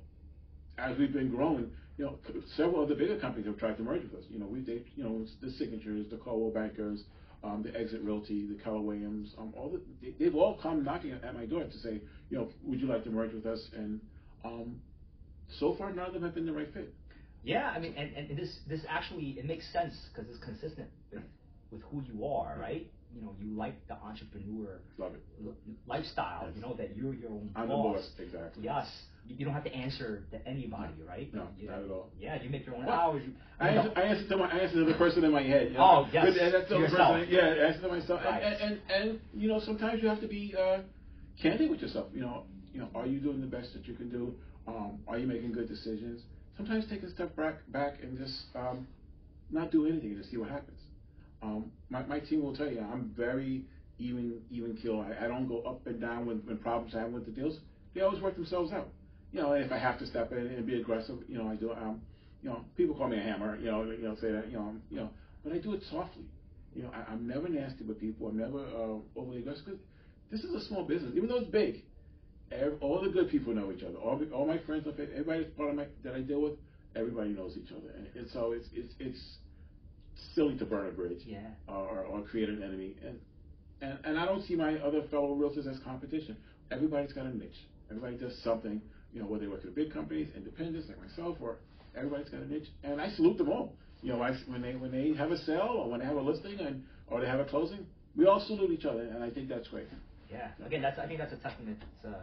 as we've been growing, you know, several of the bigger companies have tried to merge with us. You know, we they you know the Signatures, the Coldwell Bankers, um, the Exit Realty, the Keller Williams, um, all the they, they've all come knocking at my door to say, you know, would you like to merge with us? And um, so far, none of them have been the right fit. Yeah, I mean, and, and this this actually it makes sense because it's consistent with with who you are, right? You know, you like the entrepreneur Love it. l- lifestyle. Yes. You know that you're your own I'm the boss. boss, exactly. Yes, you, you don't have to answer to anybody, right? No, you, not at all. Yeah, you make your own Well, hours. You, I answer, I answer to my I answer to the person in my head. You know? Oh, yes, But, and that's the yourself. person. Yeah, I answer to myself. Right. And, and and and you know sometimes you have to be uh, candid with yourself. You know, you know, are you doing the best that you can do? Um, are you making good decisions? Sometimes take a step back back and just um, not do anything and just see what happens. Um, my my team will tell you I'm very even even kill. I, I don't go up and down when, when problems happen with the deals. They always work themselves out. you know, if I have to step in and be aggressive, you know, I do. Um, you know, people call me a hammer. You know, you know, say that. You know, you know, but I do it softly. You know, I, I'm never nasty with people. I'm never uh, overly aggressive. Cause this is a small business, even though it's big. Every, all the good people know each other. All, all my friends, everybody part of my that I deal with, everybody knows each other, and, and so it's it's it's silly to burn a bridge, yeah, or, or create an enemy, and and and I don't see my other fellow realtors as competition. Everybody's got a niche. Everybody does something. You know, whether they work at big companies, independents like myself, or everybody's got a niche, and I salute them all. You know, I, when they when they have a sale or when they have a listing and or they have a closing, we all salute each other, and I think that's great. Yeah. Again, that's I think that's a testament to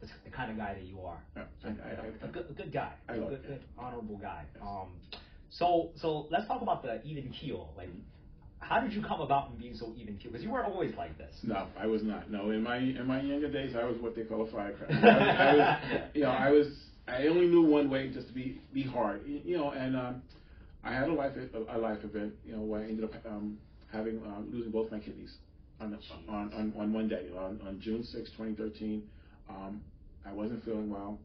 the kind of guy that you are. Yeah. I, I, a, good, a good guy. I a good, good, honorable guy. Yes. Um, so so let's talk about the even keel. Like, how did you come about in being so even keel? Because you weren't always like this. No, I was not. No, in my in my younger days, I was what they call a firecracker. I, was, you know, I was. I only knew one way, just to be be hard. You know, and um, I had a life a, a life event. You know, where I ended up um, having uh, losing both my kidneys on, on, on, on one day, on, on June 6, 2013. Um, I wasn't feeling well.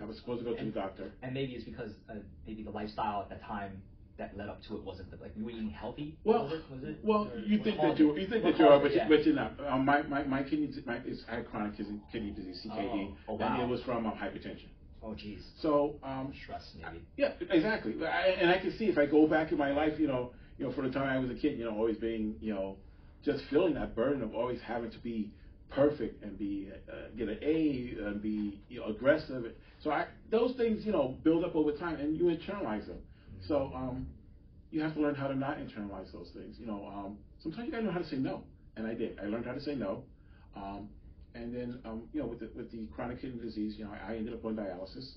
I was supposed to go to and, the doctor. And maybe it's because uh, maybe the lifestyle at the time that led up to it wasn't the, like you were eating healthy. Well, was it, was it, well, you think that you you think that you are, but, yeah. but you're not. Um, my my my kidney my it's, I had chronic kidney disease CKD, oh, oh, wow. and it was from um, hypertension. Oh, jeez. So um, stress maybe. Yeah, exactly. I, and I can see if I go back in my life, you know, you know, for the time I was a kid, you know, always being, you know, just feeling that burden of always having to be perfect and be uh, get an A and be you know, aggressive. So I, those things, you know, build up over time, and you internalize them. So um, you have to learn how to not internalize those things. You know, um, sometimes you got to know how to say no, and I did. I learned how to say no. Um, and then, um, you know, with the, with the chronic kidney disease, you know, I, ended up on dialysis.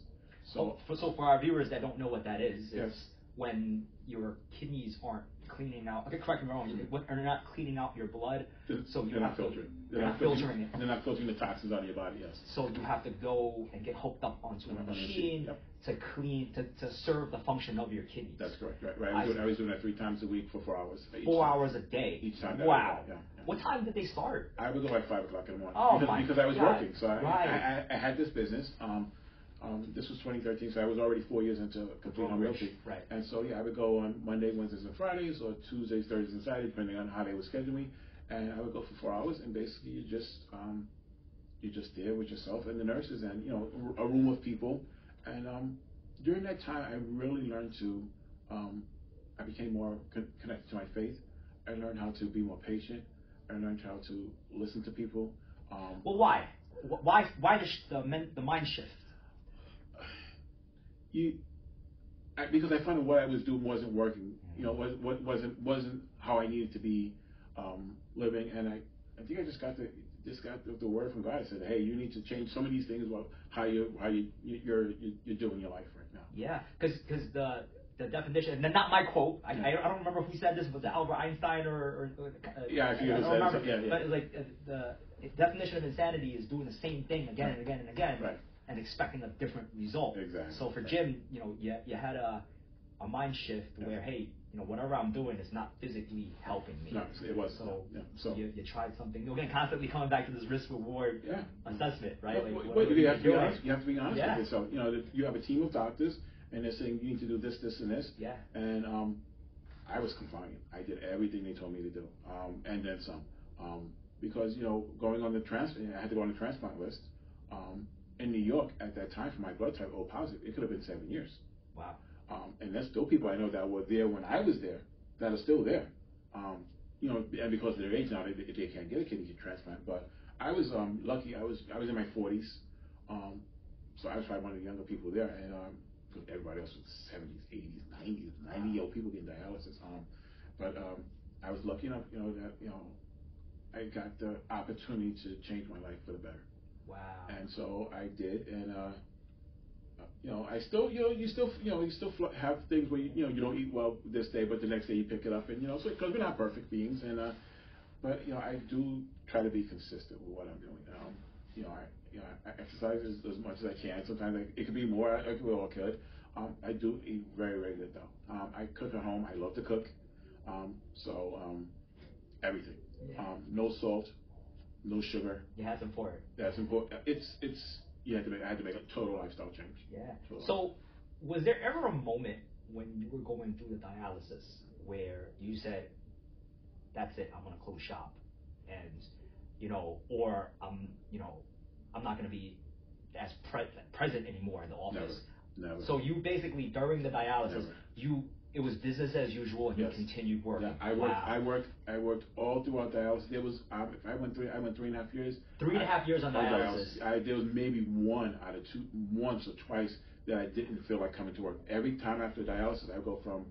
So, oh, for, so for our viewers that don't know what that is, yes. When your kidneys aren't cleaning out. Okay, correct me wrong. Mm-hmm. They're not cleaning out your blood, so you they're not filtering. To, they're, they're not filtering, filtering it. They're not filtering the toxins out of your body. Yes. So you have to go and get hooked up onto a machine yep. to clean to, to serve the function of your kidneys. That's correct. Right. Right. I was, doing, I was doing that three times a week for four hours. Four time. hours a day. Each time. Wow. Yeah, yeah. What time did they start? I would go like five o'clock in the morning. Oh because, my because I was working. So I, right. I, I, I had this business. Um, um, this was 2013, so I was already four years into complete home realty. Right. And so yeah, I would go on Monday, Wednesdays, and Fridays, or Tuesdays, Thursdays, and Saturdays, depending on how they would schedule me. And I would go for four hours, and basically you just um, you're just there with yourself and the nurses, and you know a room of people. And um, during that time, I really learned to. Um, I became more con- connected to my faith. I learned how to be more patient. I learned how to listen to people. Um, well, why? Why? Why the sh- the, men- the mind shift? You I, because I found that what I was doing wasn't working. You know, was, what wasn't wasn't how I needed to be um, living, and I I think I just got the just got the, the word from God. I said, hey, you need to change some of these things about how you how you you're you're doing your life right now. Yeah, because because the the definition, and not my quote. I, I, don't remember who said this. Was it Albert Einstein or? or, or uh, yeah, I forget I, don't remember. Yeah, yeah. But like uh, the definition of insanity is doing the same thing again right. and again and again. Right and expecting a different result. Exactly. So for Jim, you know, you, you had a, a mind shift yeah. where, hey, you know, whatever I'm doing is not physically helping me. No, it was. So, yeah. so you, you tried something new. Again, constantly coming back to this risk reward yeah. assessment, right? Well, like, well, you, have to be honest. You have to be honest yeah. with yourself. You know, you have a team of doctors, and they're saying you need to do this, this, and this. Yeah. And um, I was compliant. I did everything they told me to do, um, and then some. Um, because you know, going on the transplant, I had to go on the transplant list. Um, in New York at that time for my blood type O positive, it could have been seven years. Wow. Um, and there's still people I know that were there when I was there that are still there. Um, you know, and because of their age now, they, they can't get a kidney transplant. But I was um, lucky. I was I was in my 40s, um, so I was probably one of the younger people there, and um, everybody else was 70s, 80s, 90s, 90 year old people getting dialysis. Um, but um, I was lucky enough, you know, that you know, I got the opportunity to change my life for the better. Wow. And so I did, and uh, you know, I still, you know, you still, you know, you still have things where you, you know you don't eat well this day, but the next day you pick it up, and you know, so because we're not perfect beings, and uh, but you know, I do try to be consistent with what I'm doing. Um, you know, I, you know, I exercise as, as much as I can. Sometimes I, it could be more. I, I could, well, I could. Um, I do eat very, very good though. Um, I cook at home. I love to cook. Um, so um, everything. Yeah. Um, no salt, no sugar. Yeah, that's important. That's important. It's it's you had to make I had to make a total lifestyle change. Yeah. Total. So, was there ever a moment when you were going through the dialysis where you said, "That's it, I'm gonna close shop," and you know, or I'm, you know, I'm not gonna be as pre- present anymore in the office. Never. Never. So you basically during the dialysis, Never. you it was business as usual, and Yes. you continued working. Yeah, I worked. Wow. I worked. I worked all throughout dialysis. There was. Um, I went three. I went three and a half years. Three and a half years on on dialysis. I, there was maybe one out of two, once or twice that I didn't feel like coming to work. Every time after dialysis, I would go from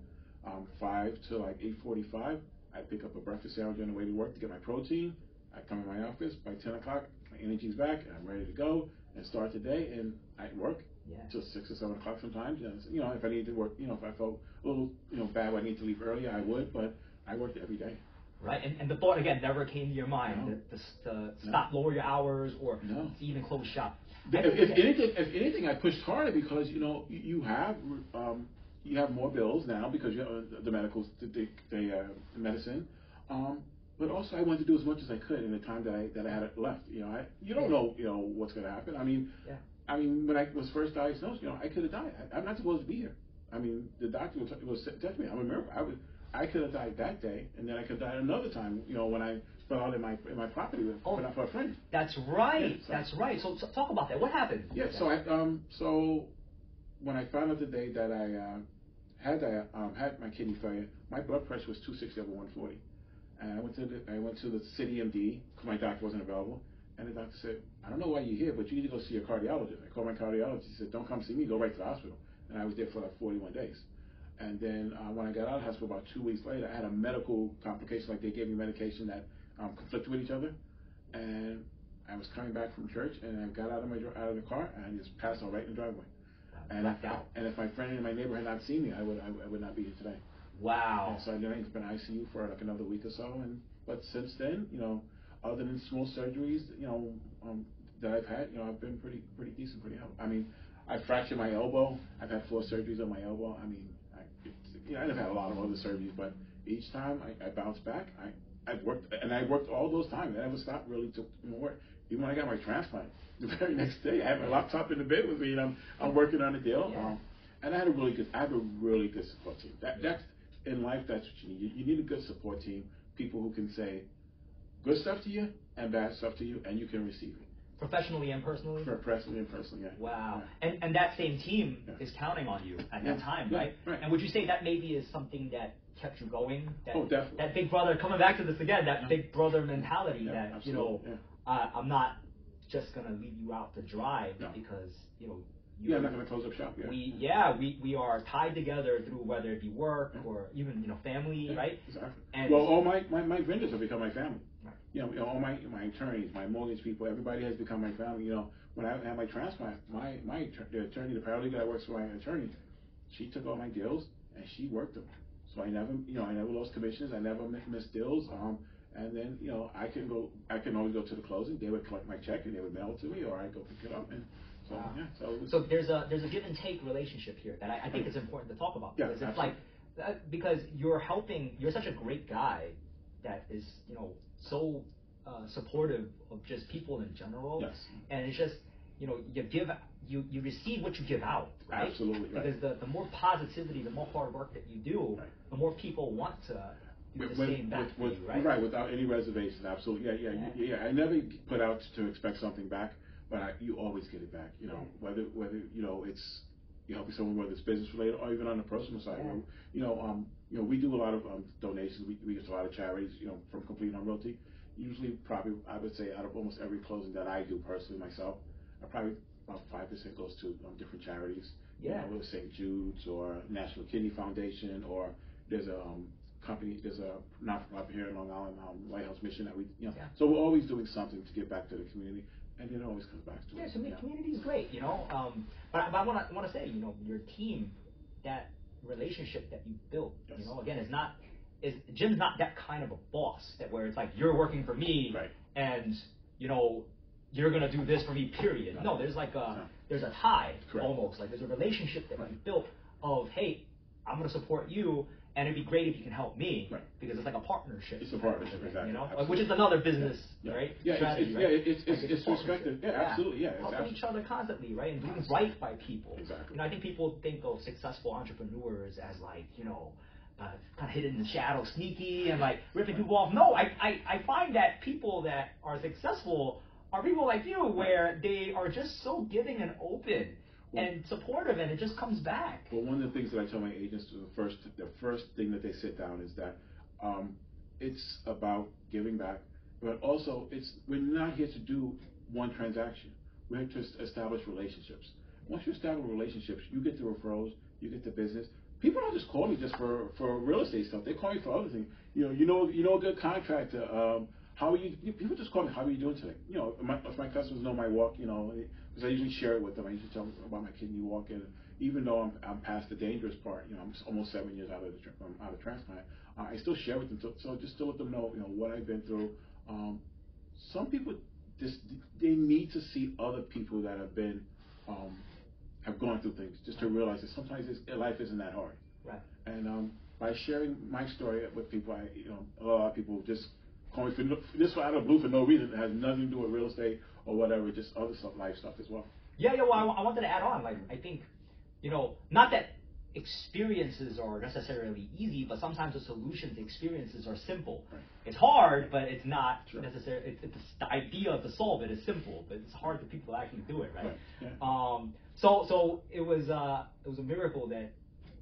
um, five to like eight forty-five. I pick up a breakfast sandwich on the way to work to get my protein. I come in my office by ten o'clock. My energy's back, and I'm ready to go and start the day. And I work Yeah. till six or seven o'clock sometimes. And you know, if I need to work, you know, if I felt a little, you know, bad, I need to leave early, I would. But I worked every day. Right, and, and the thought again never came to your mind No. to, to, to stop, lower your hours, or No. to even close shop. If, if anything, if anything, I pushed harder because you know you, have um, you have more bills now because you have uh, the medical the the, the, uh, the medicine, um, but also I wanted to do as much as I could in the time that I that I had left. You know, I you don't know you know what's going to happen. I mean, Yeah. I mean when I was first diagnosed, you know, I could have died. I, I'm not supposed to be here. I mean, the doctor was, was touch me. I remember I was I could have died that day, and then I could have died another time. You know, when I fell out in my in my property with Oh. for a friend. That's right. Yeah, so- That's right. So, so talk about that. What happened? Yeah, so I um so when I found out the day that I uh, had I um, had my kidney failure, my blood pressure was 260 over 140, and I went to the I went to the CityMD because my doctor wasn't available, and the doctor said, I don't know why you're here, but you need to go see a cardiologist. I called my cardiologist. He said, Don't come see me, go right to the hospital, and I was there for like 41 days. And then uh, when I got out of the hospital about two weeks later, I had a medical complication, like they gave me medication that um, conflicted with each other, and I was coming back from church, and I got out of my out of the car, and I just passed out right in the driveway. And if, out. and if my friend in my neighbor had not seen me, I would I, would not be here today. Wow. And so I then it's been ICU for like another week or so, and but since then, you know, other than small surgeries, you know, um, that I've had, you know, I've been pretty pretty decent, pretty healthy. I mean, I fractured my elbow. I've had four surgeries on my elbow. I mean, I, it's, you know, I've had a lot of other surgeries, but each time I, I bounced back. I I've worked and I worked all those times. I never stopped really to work. Even when I got my transplant, the very next day, I had my laptop in the bed with me, and I'm I'm working on a deal. Yeah. Um, and I had a really good, I have a really good support team. That that's in life. That's what you need. You, you need a good support team. People who can say good stuff to you and bad stuff to you, and you can receive it. Professionally and personally. For personally and personally, yeah. Wow. Yeah. And and that same team Yeah. is counting on you at Yeah. that time, right? right. And would you say that maybe is something that kept you going? That, Oh, definitely. That big brother, coming back to this again, that big brother mentality that, you know, absolutely, uh, I'm not just going to leave you out to dry No. because, you know, you, Yeah, I'm not going to close up shop. Yeah. we yeah we, we are tied together through whether it be work Yeah. or even you know family Yeah, right Exactly. And- well, all my, my, my vendors have become my family. You know, all my my attorneys, my mortgage people, everybody has become my family. You know, when I had my transplant, my my the attorney, the paralegal that works for my attorney, she took all my deals and she worked them. So I never, you know, I never lost commissions. I never missed deals. Um, and then you know, I can go, I can always go to the closing. They would collect my check and they would mail it to me, or I'd go pick it up. And so Wow. yeah, so so there's a there's a give and take relationship here that I, I think it's important to talk about Yeah, because it's like uh, because you're helping you're such a great guy that is you know so uh, supportive of just people in general yes, and it's just you know you give you you receive what you give out right absolutely right. because the, the more positivity the more hard work that you do Right. the more people want to do With- the with- same back with- you right without any reservation, absolutely. Yeah, yeah, Yeah. yeah. yeah. I never put out to expect something back, but I, you always get it back. You know, whether whether you know it's you helping someone whether it's business related or even on the personal side. Yeah. Where, you know, um, you know, we do a lot of um, donations. We we get a lot of charities. You know, from Complete Home Realty. Usually, probably I would say out of almost every closing that I do personally myself, I probably about five percent goes to um, different charities. Yeah. You know, whether St. Jude's or National Kidney Foundation or there's a um, company, there's a not-for-profit here in Long Island, um, Lighthouse Mission that we, you know, Yeah. so we're always doing something to give back to the community, and it always comes back to it. Yeah, so the community is great, you know. Um, but, but I want to want to say, you know, your team, that relationship that you built, you know, again, is not is Jim's not that kind of a boss that where it's like you're working for me Right. and you know you're gonna do this for me. Period. No. No, there's like a No. there's a tie Correct. almost like there's a relationship that Right. you built of hey, I'm gonna support you and it'd be great if you can help me Right. because it's like a partnership. It's a partnership, exactly. You know, Absolutely. which is another business, Yeah. right? Yeah, Strategy, it's- right? yeah, it's- it's- Like it's partnership. respective. Yeah, absolutely, yeah, it's Helping abs- each other constantly, right, and doing right by people. Exactly. You know, I think people think of successful entrepreneurs as like, you know, uh, kind of hidden in the shadow, sneaky, and like ripping people off. No, I, I, I find that people that are successful are people like you, where they are just so giving and open and supportive, and it just comes back. Well, one of the things that I tell my agents, the first, the first thing that they sit down is that um, it's about giving back, but also it's we're not here to do one transaction. We're here to establish relationships. Once you establish relationships, you get the referrals, you get the business. People don't just call me just for, for real estate stuff. They call me for other things. You know, you know, you know, a good contractor. Um, how are you? People just call me. How are you doing today? You know, my, if my customers know my walk, you know, because I usually share it with them. I usually tell them about my kidney walk, and even though I'm, I'm past the dangerous part, you know, I'm almost seven years out of the um, out of transplant. Uh, I still share with them, so, so just to let them know, you know, what I've been through. Um, some people just they need to see other people that have been um, have gone through things just to realize that sometimes it's, life isn't that hard. Right. And um, by sharing my story with people, I, you know, a lot of people just call me for no, just out of blue for no reason. It has nothing to do with real estate or whatever, just other stuff, life stuff as well. Yeah, yeah. Well, I, I wanted to add on. Like, I think, you know, not that experiences are necessarily easy, but sometimes the solutions to experiences are simple. Right. It's hard, but it's not Sure. necessarily. It's, it's the idea to solve it is simple, but it's hard for people to actually do it, right? Right, yeah. Um. So, so it was uh, it was a miracle that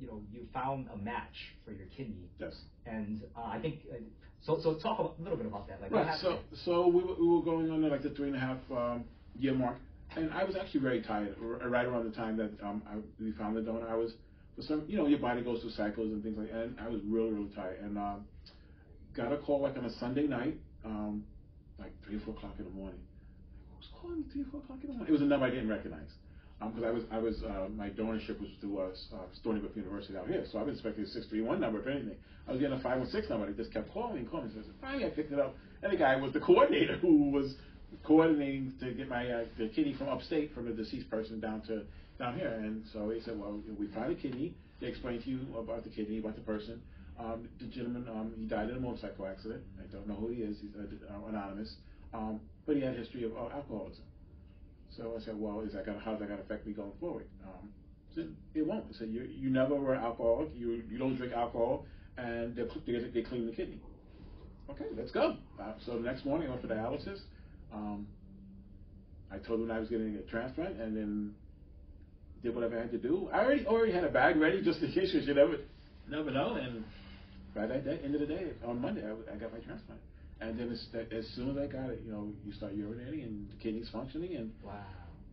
you know you found a match for your kidney, Yes. and uh, I think. Uh, so, so talk a little bit about that. Like, Right. So, so we were, we were going on like the three and a half um, year mark, and I was actually very tired. r- Right around the time that um, I, we found the donor, I was for some, you know, your body goes through cycles and things like that. And I was really, really tired, and um, got a call like on a Sunday night, um, like three or four o'clock in the morning. Who's calling me three or four o'clock in the morning? It was a number I didn't recognize. Because I was, I was, uh, my donorship was through uh, uh, Stony Brook University out here, so I was expecting a six three one number if anything. I was getting a five one six number. They just kept calling and calling. So finally, I picked it up, and the guy was the coordinator who was coordinating to get my uh, the kidney from upstate from the deceased person down to down here. And so he said, well, we found a kidney. They explained to you about the kidney, about the person. Um, the gentleman, um, he died in a motorcycle accident. I don't know who he is. He's uh, anonymous, um, but he had a history of uh, alcoholism. So I said, well, is that gonna, how's that gonna affect me going forward? Um, it won't. So you, you never were alcoholic, you, you don't drink alcohol, and they, they, they clean the kidney. Okay, let's go. Uh, so the next morning I went for dialysis. Um, I told them I was getting a transplant, and then did whatever I had to do. I already already had a bag ready just in case because you never never know. And by that day, end of the day, on Monday, I, I got my transplant. And then as, as soon as I got it, you know, you start urinating and the kidneys functioning, and wow.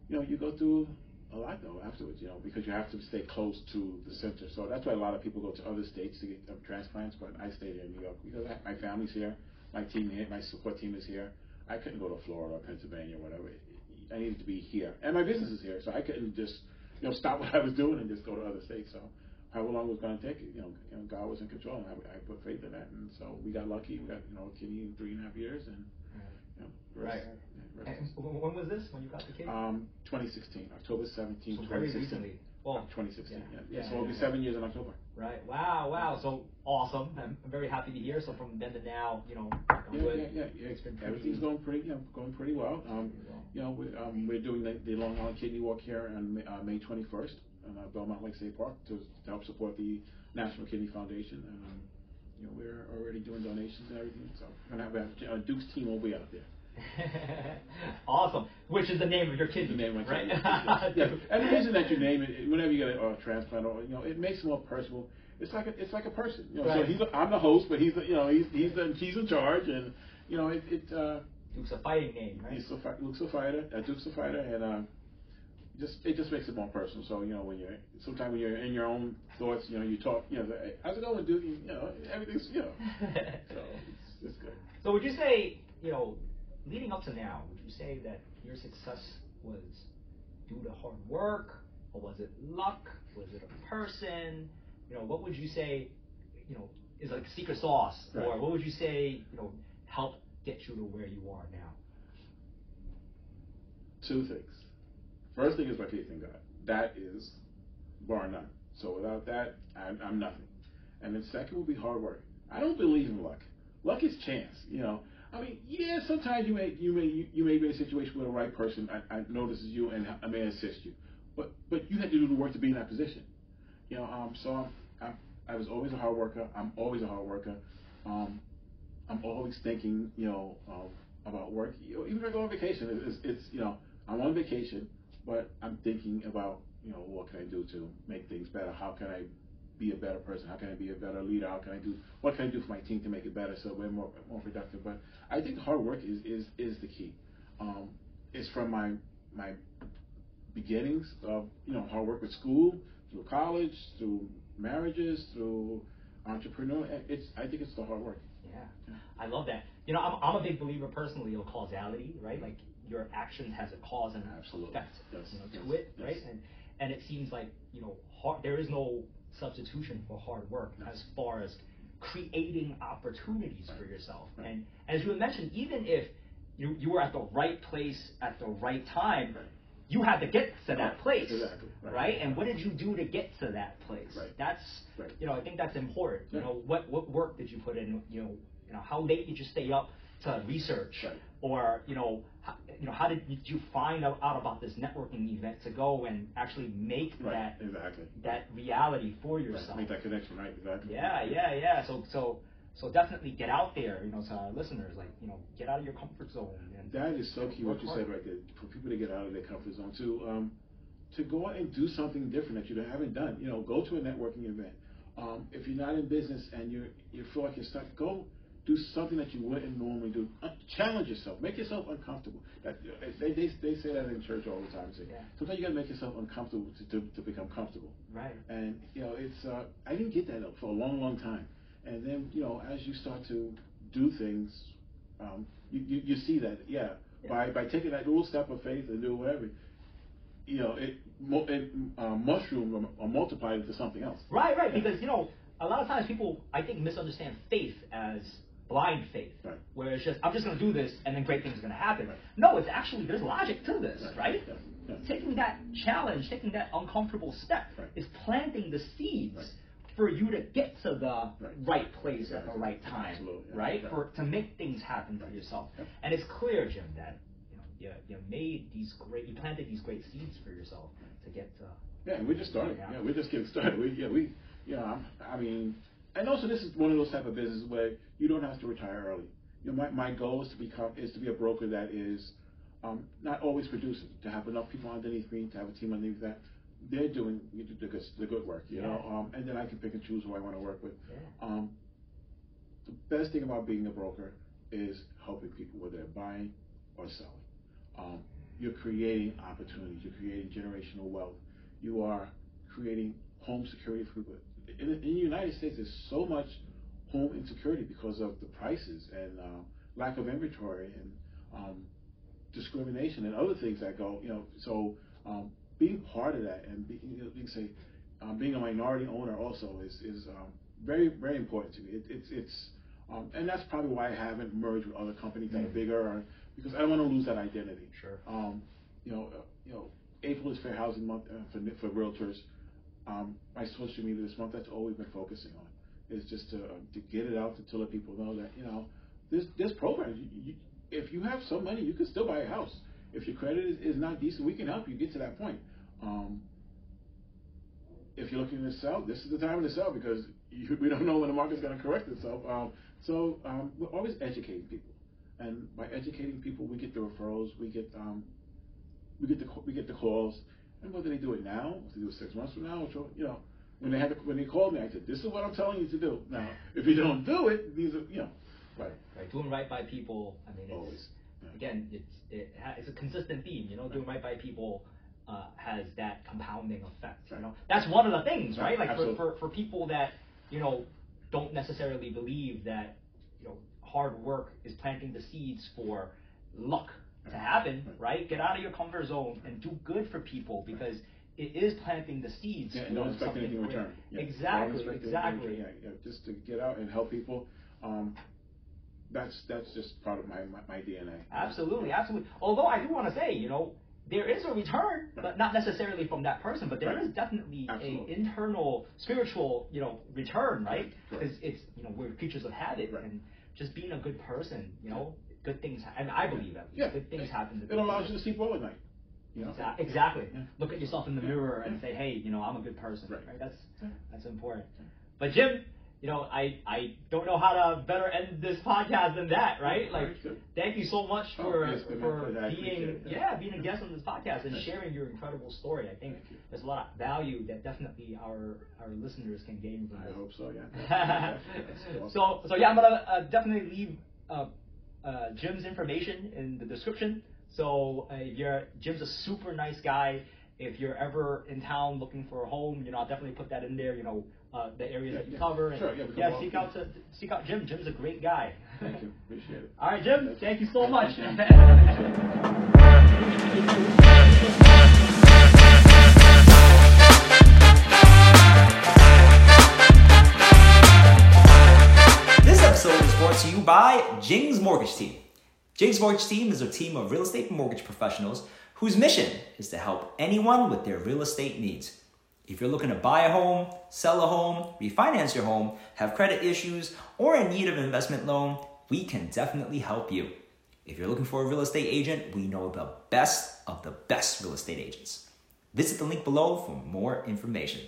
you know, you go through a lot though afterwards, you know, because you have to stay close to the center. So that's why a lot of people go to other states to get transplants, but I stayed here in New York because I, my family's here, my team here, my support team is here. I couldn't go to Florida or Pennsylvania or whatever. I needed to be here, and my business is here, so I couldn't just you know stop what I was doing and just go to other states. So however long it was going to take, you know, you know, God was in control, and I, I put faith in that, and so we got lucky. We got you know a kidney in three and a half years, and you know, Right. rest- yeah, And when was this? When you got the kidney? um, 2016, October 17, so very 2016. recently. Well, 2016, yeah, yeah. yeah, so it'll be yeah. seven years in October. Right. Wow. Wow. So awesome. I'm, I'm very happy to hear. So from then to now, you know, Yeah, wood, yeah, yeah, yeah. it's been Everything's going pretty, you know, going pretty well. Um, you know, we, um, we're doing the, the Long Island Kidney Walk here on May, uh, May 21st in uh, Belmont Lake State Park to, to help support the National Kidney Foundation. And, um, you know, we're already doing donations and everything. So we're gonna have a, uh, Duke's team will be out there. awesome. Which is the name of your kidney, The name of my right? kidney, yes, yes. Yeah. And the reason that you name it, whenever you get a, a transplant, or you know, it makes it more personal. It's like a, it's like a person. You know, Right. so he's a, I'm the host, but he's the, you know he's he's the, he's in charge, and you know it. it uh, Duke's a fighting name, right? He's a Luke's a fighter. Uh, Duke's a fighter, and uh, just it just makes it more personal. So you know when you're sometimes when you're in your own thoughts, you know you talk, you know, hey, how's it going, Duke? You know everything's you know. so it's, it's good. So would you say, you know, leading up to now, would you say that your success was due to hard work, or was it luck? Was it a person? You know, what would you say, you know, is like secret sauce, or what would you say, you know, helped get you to where you are now? Two things. First thing is my faith in God. That is bar none. So without that, I'm, I'm nothing. and then second will be hard work. I don't believe in luck. Luck is chance. You know, I mean, yeah, sometimes you may you may you may be in a situation where the right person I, I notices you and I may assist you, but but you had to do the work to be in that position. You know, um, so I'm, I'm I was always a hard worker. I'm always a hard worker. Um, I'm always thinking, you know, um, about work. Even if I go on vacation, it's, it's you know, I'm on vacation, but I'm thinking about you know what can I do to make things better? How can I be a better person? How can I be a better leader? How can I do what can I do for my team to make it better so we're more more productive? But I think hard work is is is the key. Um, it's from my my beginnings of you know hard work with school, through college, through marriages, through entrepreneur. It's I think it's the hard work. Yeah, yeah. I love that. You know, I'm I'm a big believer personally of causality, right? Like your action has a cause and Absolutely. effect, yes. you know, yes. to it, yes. right? And and it seems like you know, hard, there is no substitution for hard work No. as far as creating opportunities for yourself. Right. And as you mentioned, even if you you were at the right place at the right time, Right. you had to get to that place, Exactly. Right. right? And what did you do to get to that place? Right. That's Right. you know, I think that's important. You know, what what work did you put in? You know, you know, how late did you stay up to research? Right. Or you know, how, you know, how did you- you find out, out about this networking event to go and actually make Right. that exactly. that reality for Right. yourself? Make that connection, right? Exactly. Yeah, yeah, yeah. So so so definitely get out there. You know, to our listeners, like you know, get out of your comfort zone. And That is so key. What you hard. said right there for people to get out of their comfort zone to um, to go out and do something different that you haven't done. You know, go to a networking event. Um, if you're not in business and you you feel like you're stuck, go do something that you wouldn't normally do. Uh, challenge yourself. Make yourself uncomfortable. That, they, they they say that in church all the time. Say, Yeah. sometimes you got to make yourself uncomfortable to, to, to become comfortable. Right. And you know, it's uh, I didn't get that for a long, long time. And then you know, as you start to do things, um, you, you you see that yeah, Yeah. by by taking that little step of faith and do whatever, you know, it it uh, mushroomed or, multiplied into something else. Right, right. Because you know, a lot of times people, I think, misunderstand faith as blind faith, Right. where it's just I'm just going to do this and then great things are going to happen. Right. No, it's actually there's logic to this, Right. Yeah. Yeah. Taking that challenge, taking that uncomfortable step, is planting the seeds. For you to get to the Right. right place at the right time, yeah. right? Right. For to make things happen for yourself, and it's clear, Jim, that you know you, you made these great, you planted these great seeds for yourself to get to Yeah, we're just starting. Yeah. Yeah, we're just getting started. We, yeah, we, you know, I mean, and also this is one of those type of businesses where you don't have to retire early. You know, my, my goal is to become is to be a broker that is um, not always producing, to have enough people underneath me, to have a team underneath that they're doing the good, the good work, you know, um, and then I can pick and choose who I want to work with. Yeah. Um, the best thing about being a broker is helping people, whether they're buying or selling. Um, you're creating opportunities. You're creating generational wealth. You are creating home security for people. In, in the United States, there's so much home insecurity because of the prices and uh, lack of inventory and um, discrimination and other things that go. You know, so um, being part of that and being, you know, being say, um, being a minority owner also is is um, very very important to me. It, it's it's um, and that's probably why I haven't merged with other companies that are Mm. bigger, or, because I don't want to lose that identity. Sure. Um, you know, uh, you know, April is Fair Housing Month uh, for for realtors. Um, my social media this month that's all we've been focusing on is just to um, to get it out to, to let people know that you know this, there's programs. You, you, if you have some money, you can still buy a house. If your credit is, is not decent, we can help you get to that point. Um, if you're looking to sell, this is the time to sell because you, we don't know when the market's going to correct itself. Um, so um, we're always educating people, and by educating people, we get the referrals, we get um, we get the we get the calls, and whether they do it now, they do it six months from now, or you know, when they had the, when they called me, I said, "This is what I'm telling you to do." Now, if you don't do it, these are you know, right, right? Doing right by people. I mean, it's, always. Again, it's it ha- it's a consistent theme. You know, doing right by people uh, has that compounding effect. You know, that's one of the things, right? Right, Like for, absolutely. for for people that you know don't necessarily believe that you know hard work is planting the seeds for luck to happen, Right. right? Get out of your comfort zone and do good for people because it is planting the seeds Yeah, and don't expect anything in return. Yeah. Exactly, exactly. Yeah, yeah, just to get out and help people. Um, that's that's just part of my my, my DNA. Absolutely, absolutely. Although I do want to say, you know, there is a return, but not necessarily from that person, but there Right. is definitely Absolutely. a internal spiritual, you know, return, right? Because it's you know we're creatures of habit, Right. and just being a good person, you know, good things. And I believe that Yeah. good things happen. To It good allows people. you to sleep well at night. You know? Exa- Exactly. Yeah. Look at yourself in the mirror and say, hey, you know, I'm a good person. Right. Right. That's that's important. But Jim, you know, I I don't know how to better end this podcast than that, right? Oh, Like, thank you so much Oh, for it's for being appreciate yeah being a guest on this podcast and sharing your incredible story. I think there's a lot of value that definitely our our listeners can gain from I this. hope so, yeah. Awesome. so so yeah, I'm gonna uh, definitely leave uh, uh, Jim's information in the description. So uh, if you're Jim's a super nice guy. If you're ever in town looking for a home, you know I'll definitely put that in there. You know uh, the areas Yeah, that you yeah. cover. And, Sure, yeah, we yeah, seek out to seek out Jim. Jim's a great guy. Thank you. Appreciate it. All right, Jim. Thank you so much. This episode is brought to you by Jing's Mortgage Team. Jing's Mortgage Team is a team of real estate mortgage professionals whose mission is to help anyone with their real estate needs. If you're looking to buy a home, sell a home, refinance your home, have credit issues, or in need of an investment loan, we can definitely help you. If you're looking for a real estate agent, we know the best of the best real estate agents. Visit the link below for more information.